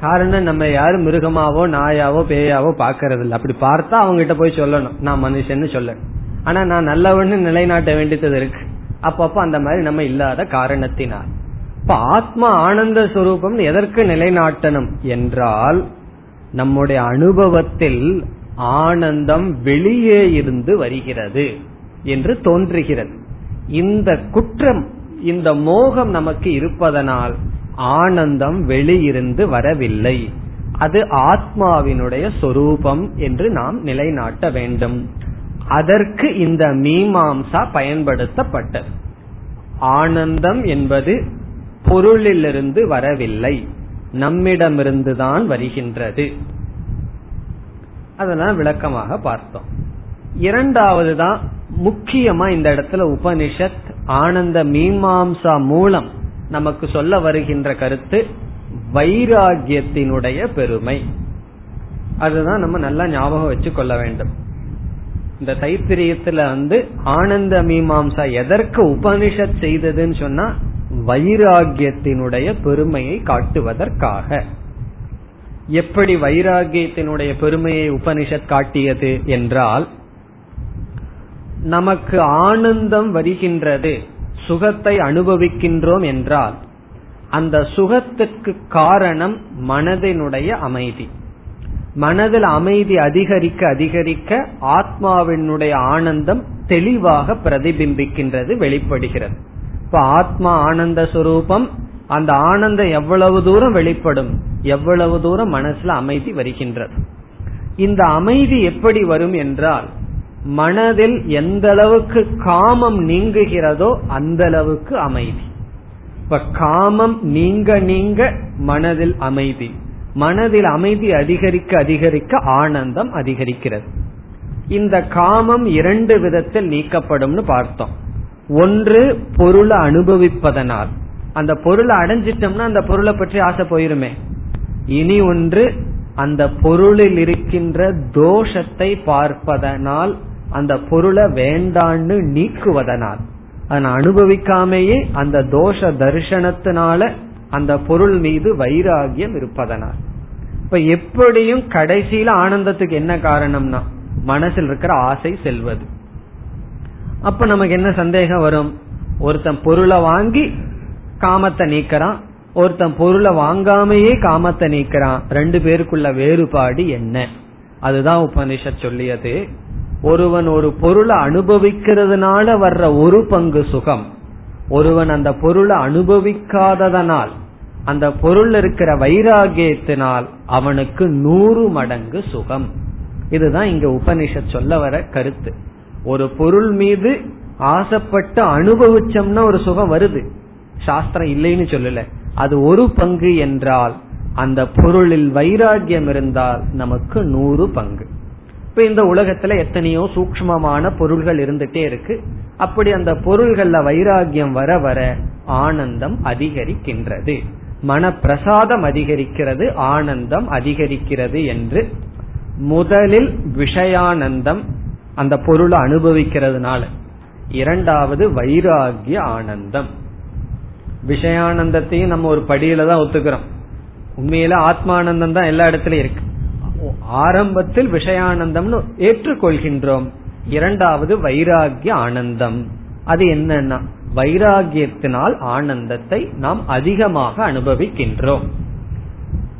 காரணம் நம்ம யாரும் மிருகமாவோ நாயாவோ பேயாவோ பாக்கறது இல்லை அப்படி பார்த்தா அவங்க கிட்ட போய் சொல்லணும். நான் மனுஷன்னு சொல்லணும். ஆனா நான் நல்லவன்னு நிலைநாட்ட வேண்டியது இருக்கு. அப்பப்ப அந்த மாதிரி நம்ம இல்லாத காரணத்தினால். இப்ப ஆத்மா ஆனந்த சுரூபம் எதற்கு நிலைநாட்டணும் என்றால் நம்முடைய அனுபவத்தில் ஆனந்தம் வெளியே இருந்து வருகிறது என்று தோன்றுகிறது. இந்த குற்றம் இந்த மோகம் நமக்கு இருப்பதனால் ஆனந்தம் வெளியிருந்து வரவில்லை. அது ஆத்மாவினுடைய சொரூபம் என்று நாம் நிலைநாட்ட வேண்டும். அதற்கு இந்த மீமாம்சா பயன்படுத்தப்பட்டது. ஆனந்தம் என்பது பொருளிலிருந்து வரவில்லை. நம்மிடமிருந்துதான் வருகின்றது. அதெல்லாம் விளக்கமாக பார்த்தோம். இரண்டாவது தான் முக்கியமா இந்த இடத்துல உபனிஷத் ஆனந்த மீமாம்சா மூலம் நமக்கு சொல்ல வருகின்ற கருத்து வைராகியத்தினுடைய பெருமை. அதுதான் நம்ம நல்லா ஞாபகம் வச்சு கொள்ள வேண்டும். இந்த தைத்திரியத்துல வந்து ஆனந்த மீமாம்சா எதற்கு உபனிஷத் செய்ததுன்னு சொன்னா வைராகியத்தினுடைய பெருமையை காட்டுவதற்காக. எப்படி வைராகியத்தினுடைய பெருமையை உபனிஷத் காட்டியது என்றால் நமக்கு ஆனந்தம் வருகின்றது சுகத்தை அனுபவிக்கின்றோம் என்றால் அந்த சுகத்துக்கு காரணம் மனதினுடைய அமைதி. மனதில் அமைதி அதிகரிக்க அதிகரிக்க ஆத்மாவினுடைய ஆனந்தம் தெளிவாக பிரதிபிம்பிக்கின்றது வெளிப்படுகிறது. இப்ப ஆத்மா ஆனந்த சுரூபம் அந்த ஆனந்தம் எவ்வளவு தூரம் வெளிப்படும் எவ்வளவு தூரம் மனசுல அமைதி வருகின்றது. இந்த அமைதி எப்படி வரும் என்றால் மனதில் எந்த அளவுக்கு காமம் நீங்குகிறதோ அந்த அளவுக்கு அமைதி. இப்ப காமம் நீங்க நீங்க மனதில் அமைதி. மனதில் அமைதி அதிகரிக்க அதிகரிக்க ஆனந்தம் அதிகரிக்கிறது. இந்த காமம் இரண்டு விதத்தில் நீக்கப்படும்னு பார்த்தோம். ஒன்று பொருளை அனுபவிப்பதனால். அந்த பொருளை அடைஞ்சிட்டோம்னா அந்த பொருளை பற்றி ஆசை போயிருமே. இனி ஒன்று அந்த பொருளில் இருக்கின்ற தோஷத்தை பார்ப்பதனால் அந்த பொருளை வேண்டான்னு நீக்குவதனால். அதை அனுபவிக்காமையே அந்த தோஷ தரிசனத்தினால அந்த பொருள் மீது வைராகியம் இருப்பதனால். இப்ப எப்படியும் கடைசியில ஆனந்தத்துக்கு என்ன காரணம்னா மனசில் இருக்கிற ஆசை செல்வது. அப்ப நமக்கு என்ன சந்தேகம் வரும்? ஒருத்தன் பொருளை வாங்கி காமத்தை நீக்கிறான். ஒருத்தன் பொருளை வாங்காமையே காமத்தை நீக்கிறான். ரெண்டு பேருக்குள்ள வேறுபாடு என்ன? அதுதான் உபனிஷத் சொல்லியது. ஒருவன் ஒரு பொருளை அனுபவிக்கிறதுனால வர்ற ஒரு பங்கு சுகம். ஒருவன் அந்த பொருளை அனுபவிக்காததனால் அந்த பொருள் இருக்கிற வைராகியத்தினால் அவனுக்கு நூறு மடங்கு சுகம். இதுதான் இங்க உபனிஷத் சொல்ல வர கருத்து. ஒரு பொருள் மீது ஆசைப்பட்டு அனுபவிச்சோம்னா ஒரு சுகம் வருது. சாஸ்திரம் இல்லைன்னு சொல்லல. அது ஒரு பங்கு என்றால் அந்த பொருளில் வைராகியம் இருந்தால் நமக்கு நூறு பங்கு. இப்ப இந்த உலகத்துல எத்தனையோ சூக்மமான பொருள்கள் இருந்துட்டே இருக்கு. அப்படி அந்த பொருள்கள்ல வைராகியம் வர வர ஆனந்தம் அதிகரிக்கின்றது. மன பிரசாதம் அதிகரிக்கிறது ஆனந்தம் அதிகரிக்கிறது என்று முதலில் விஷயானந்தம் அந்த பொருளை அனுபவிக்கிறதுனால. இரண்டாவது வைராகிய ஆனந்தம். விஷயானந்தத்தையும் நம்ம ஒரு படியில தான் ஒத்துக்கிறோம். உண்மையில ஆத்மானந்தம் தான் எல்லா இடத்துலயும் இருக்கு. ஆரம்பத்தில் விஷயானந்தம்னு ஏற்றுக்கொள்கின்றோம். இரண்டாவது வைராகிய ஆனந்தம். அது என்னன்னா வைராகியத்தினால் ஆனந்தத்தை நாம் அதிகமாக அனுபவிக்கின்றோம்.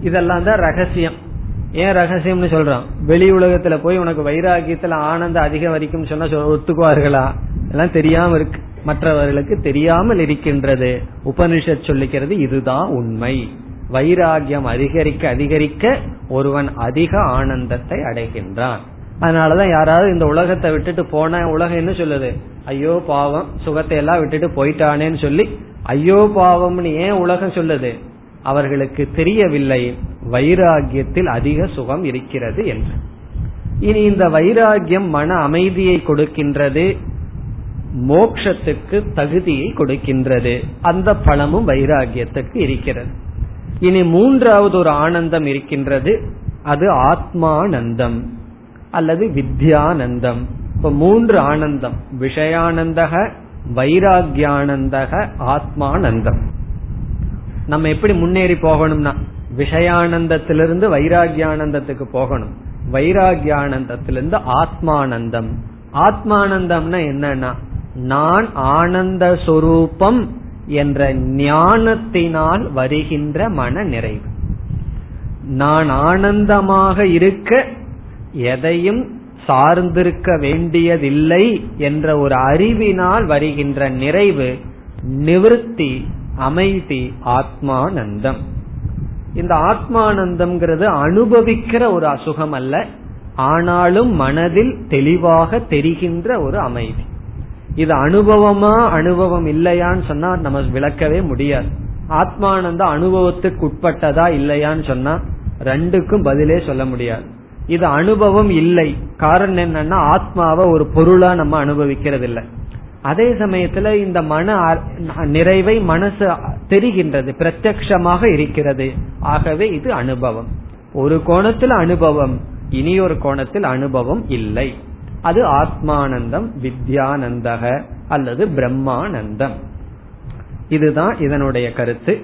இதெல்லாம் தான் ரகசியம். ஏன் ரகசியம்னு சொல்றான்? வெளி உலகத்துல போய் உனக்கு வைராகியத்துல ஆனந்தம் அதிகம் வரைக்கும் சொன்னா ஒத்துக்குவார்களா? எல்லாம் தெரியாம இருக்கு. மற்றவர்களுக்கு தெரியாமல் இருக்கின்றது. உபனிஷத் சொல்லிக்கிறது இதுதான் உண்மை. வைராகியம் அதிகரிக்க அதிகரிக்க ஒருவன் அதிக ஆனந்தத்தை அடைகின்றான். அதனாலதான் யாராவது இந்த உலகத்தை விட்டுட்டு போன உலகம் என்ன சொல்லுது? ஐயோ பாவம் சுகத்தை எல்லாம் விட்டுட்டு போயிட்டானேன்னு சொல்லி ஐயோ பாவம்னு ஏன் உலகம் சொல்லுது? அவர்களுக்கு தெரியவில்லை. வைராகியத்தில் அதிக சுகம் இருக்கிறது என்று. இனி இந்த வைராகியம் மன அமைதியை கொடுக்கின்றது மோக்ஷத்துக்கு தகுதியை கொடுக்கின்றது. அந்த பலமும் வைராகியத்துக்கு இருக்கிறது. இனி மூன்றாவது ஒரு ஆனந்தம் இருக்கின்றது அது ஆத்மானந்தம் அல்லது வித்யானந்தம். இப்ப மூன்று ஆனந்தம் விஷயானந்தக வைராகியானந்தக ஆத்மானந்தம். நம்ம எப்படி முன்னேறி போகணும்னா விஷயானந்தத்திலிருந்து வைராகியானந்தத்துக்கு போகணும். வைராகியானந்தத்திலிருந்து ஆத்மானந்தம். ஆத்மானந்தம்னா என்னன்னா நான் ஆனந்த சொரூபம் என்ற ஞானத்தினால் வருகின்ற மன நிறைவு. நான் ஆனந்தமாக இருக்க எதையும் சார்ந்திருக்க வேண்டியதில்லை என்ற ஒரு அறிவினால் வருகின்ற நிறைவு நிவர்த்தி அமைதி ஆத்மானந்தம். இந்த ஆத்மானந்தம்ங்கிறது அனுபவிக்கிற ஒரு அசுகம் அல்ல ஆனாலும் மனதில் தெளிவாக தெரிகின்ற ஒரு அமைதி. இது அனுபவமா அனுபவம் இல்லையான்னு சொன்னா நம்ம விளக்கவே முடியாது. ஆத்மானந்தம் அனுபவத்துக்கு உட்பட்டதா இல்லையான்னு சொன்னா ரெண்டுக்கும் பதிலே சொல்ல முடியாது. இது அனுபவம் இல்லை. காரணம் என்னன்னா ஆத்மாவை ஒரு பொருளா நம்ம அனுபவிக்கிறது இல்லை அதே சமயத்துல இந்த மன நிறைவை மனசு தெரிகின்றது பிரத்யமாக இருக்கிறது. ஆகவே இது அனுபவம். ஒரு கோணத்தில் அனுபவம் இனி ஒரு கோணத்தில் அனுபவம் இல்லை. அது ஆத்மானந்தம் வித்யானந்தக அல்லது பிரம்மானந்தம். இதுதான் இதனுடைய கருத்து.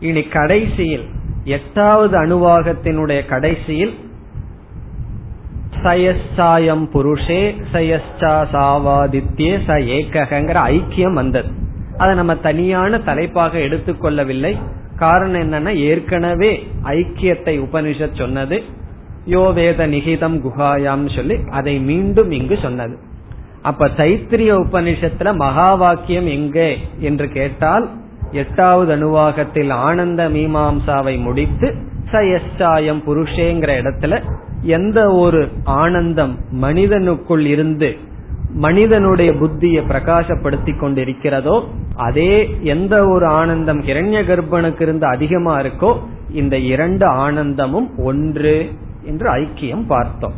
இனி கடைசியில் எட்டாவது அணுவாகத்தினுடைய கடைசியில் சயஸ்சாயம் புருஷே சயஸ்சா சாவாதித்யே ச ஏகங்கிற ஐக்கியம் வந்தது அதை நம்ம தனியான தலைப்பாக எடுத்துக்கொள்ளவில்லை காரணம் என்னன்னா ஏற்கனவே ஐக்கியத்தை உபனிஷத் சொன்னது. யோ வேத நிகிதம் குஹாயாம் சொல்லி அதை மீண்டும் இங்கு சொன்னது. அப்ப தைத்திரிய உபனிஷத்துல மகா வாக்கியம் எங்கே என்று கேட்டால் எட்டாவது அணுவாகத்தில் ஆனந்த மீமாம்சாவை முடித்து சயஸ்டாயம் புருஷேங்கிற இடத்துல எந்த ஒரு ஆனந்தம் மனிதனுக்குள் இருந்து மனிதனுடைய புத்தியை பிரகாசப்படுத்தி கொண்டிருக்கிறதோ அதே எந்த ஒரு ஆனந்தம் இரண்ய கர்ப்பனுக்கு இருந்து அதிகமா இருக்கோ இந்த இரண்டு ஆனந்தமும் ஒன்று என்று ஐக்கியம் பார்த்தோம்.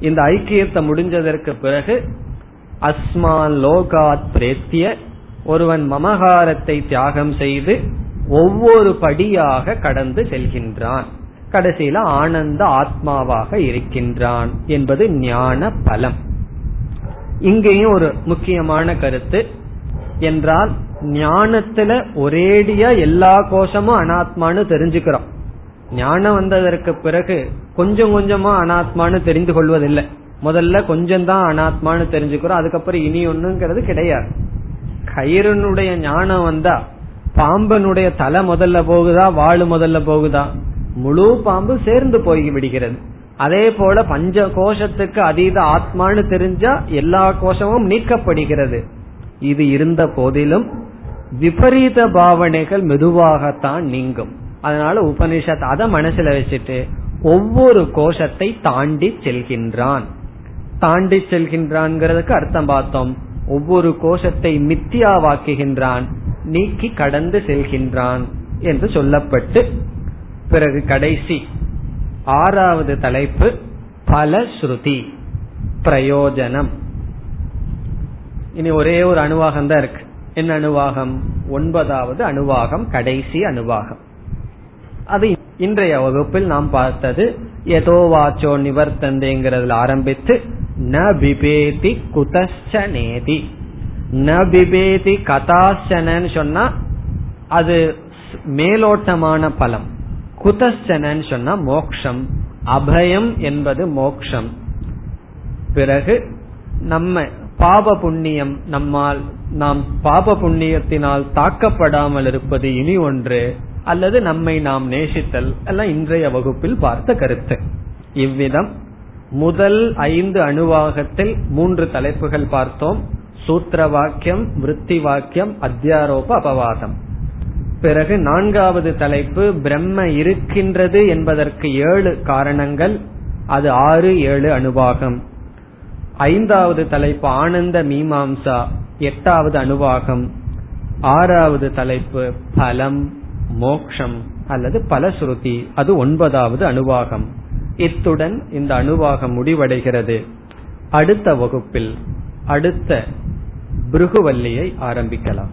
இந்த ஐக்கியத்தை முடிஞ்சதற்கு பிறகு அஸ்மான் லோகாத் பிரேத்திய ஒருவன் மமகாரத்தை தியாகம் செய்து ஒவ்வொரு படியாக கடந்து செல்கின்றான். கடைசியில ஆனந்த ஆத்மாவாக இருக்கின்றான் என்பது ஞான பலம். இங்கேயும் ஒரு முக்கியமான கருத்து என்றால் ஞானத்துல ஒரேடியா எல்லா கோஷமும் அனாத்மான்னு தெரிஞ்சுக்கிறோம். ஞானம் வந்ததற்கு பிறகு கொஞ்சம் கொஞ்சமா அனாத்மான்னு தெரிந்து கொள்வதில்லை. முதல்ல கொஞ்சம் தான் அனாத்மான்னு தெரிஞ்சுக்கிறோம். அதுக்கப்புறம் இனி ஒண்ணுங்கிறது கிடையாது. கயிறுனுடைய ஞானம் வந்தா பாம்பனுடைய தலை முதல்ல போகுதா வாழு முதல்ல போகுதா? முழு பாம்பு சேர்ந்து போய் விடுகிறது. அதே போல பஞ்ச கோஷத்துக்கு அதீத ஆத்மான்னு தெரிஞ்சா எல்லா கோஷமும் நீக்கப்படுகிறது. இது இருந்த போதிலும் விபரீத பாவனைகள் மெதுவாகத்தான் நீங்கும். அதனால உபனிஷத் அதை மனசுல வச்சுட்டு ஒவ்வொரு கோஷத்தை தாண்டி செல்கின்றான். தாண்டி செல்கின்றான்ங்கிறதுக்கு அர்த்தம் பார்த்தோம். ஒவ்வொரு கோஷத்தை மித்தியாவாக்குகின்றான் நீக்கி கடந்து செல்கின்றான் என்று சொல்லப்பட்டு பிறகு கடைசி ஆறாவது தலைப்பு பலஸ்ருதி பிரயோஜனம். இனி ஒரே ஒரு அணுவாகம் தான் இருக்கு. என்ன அணுவாகம்? ஒன்பதாவது அணுவாகம் கடைசி அணுவாகம். அது இன்றைய வகுப்பில் நாம் பார்த்தது எதோ வாச்சோ நிவர்த்தந்தேங்கிறதுல ஆரம்பித்து ந பிபேதி குதச்சனேதி ந பிபேதி கதாசனன்னு சொன்னா அது மேலோட்டமான பலம். குதச்சனன்னு சொன்னா மோக்ஷம். அபயம் என்பது மோக்ஷம். பிறகு நம்ம பாப புண்ணியம் நம்மால் நாம் பாப புண்ணியத்தினால் தாக்கப்படாமல் இருப்பது இனி ஒன்று அல்லது நம்மை நாம் நேசித்தல் எல்லாம் இன்றைய வகுப்பில் பார்த்த கருத்து. இவ்விதம் முதல் ஐந்து அணுவாகத்தில் மூன்று தலைப்புகள் பார்த்தோம். சூத்திர வாக்கியம் விருத்தி வாக்கியம் அத்தியாரோப அபவாதம். பிறகு நான்காவது தலைப்பு பிரம்ம இருக்கின்றது என்பதற்கு ஏழு காரணங்கள் அது ஆறு ஏழு அனுபாகம் ஐந்தாவது தலைப்பு ஆனந்த மீமாம்சா எட்டாவது அணுவாகம். ஆறாவது தலைப்பு பலம் மோக்ஷம் அல்லது பலஸ்ருதி அது ஒன்பதாவது அணுவாகம். இத்துடன் இந்த அணுவாகம் முடிவடைகிறது. அடுத்த வகுப்பில் அடுத்த பிருகுவல்லியை ஆரம்பிக்கலாம்.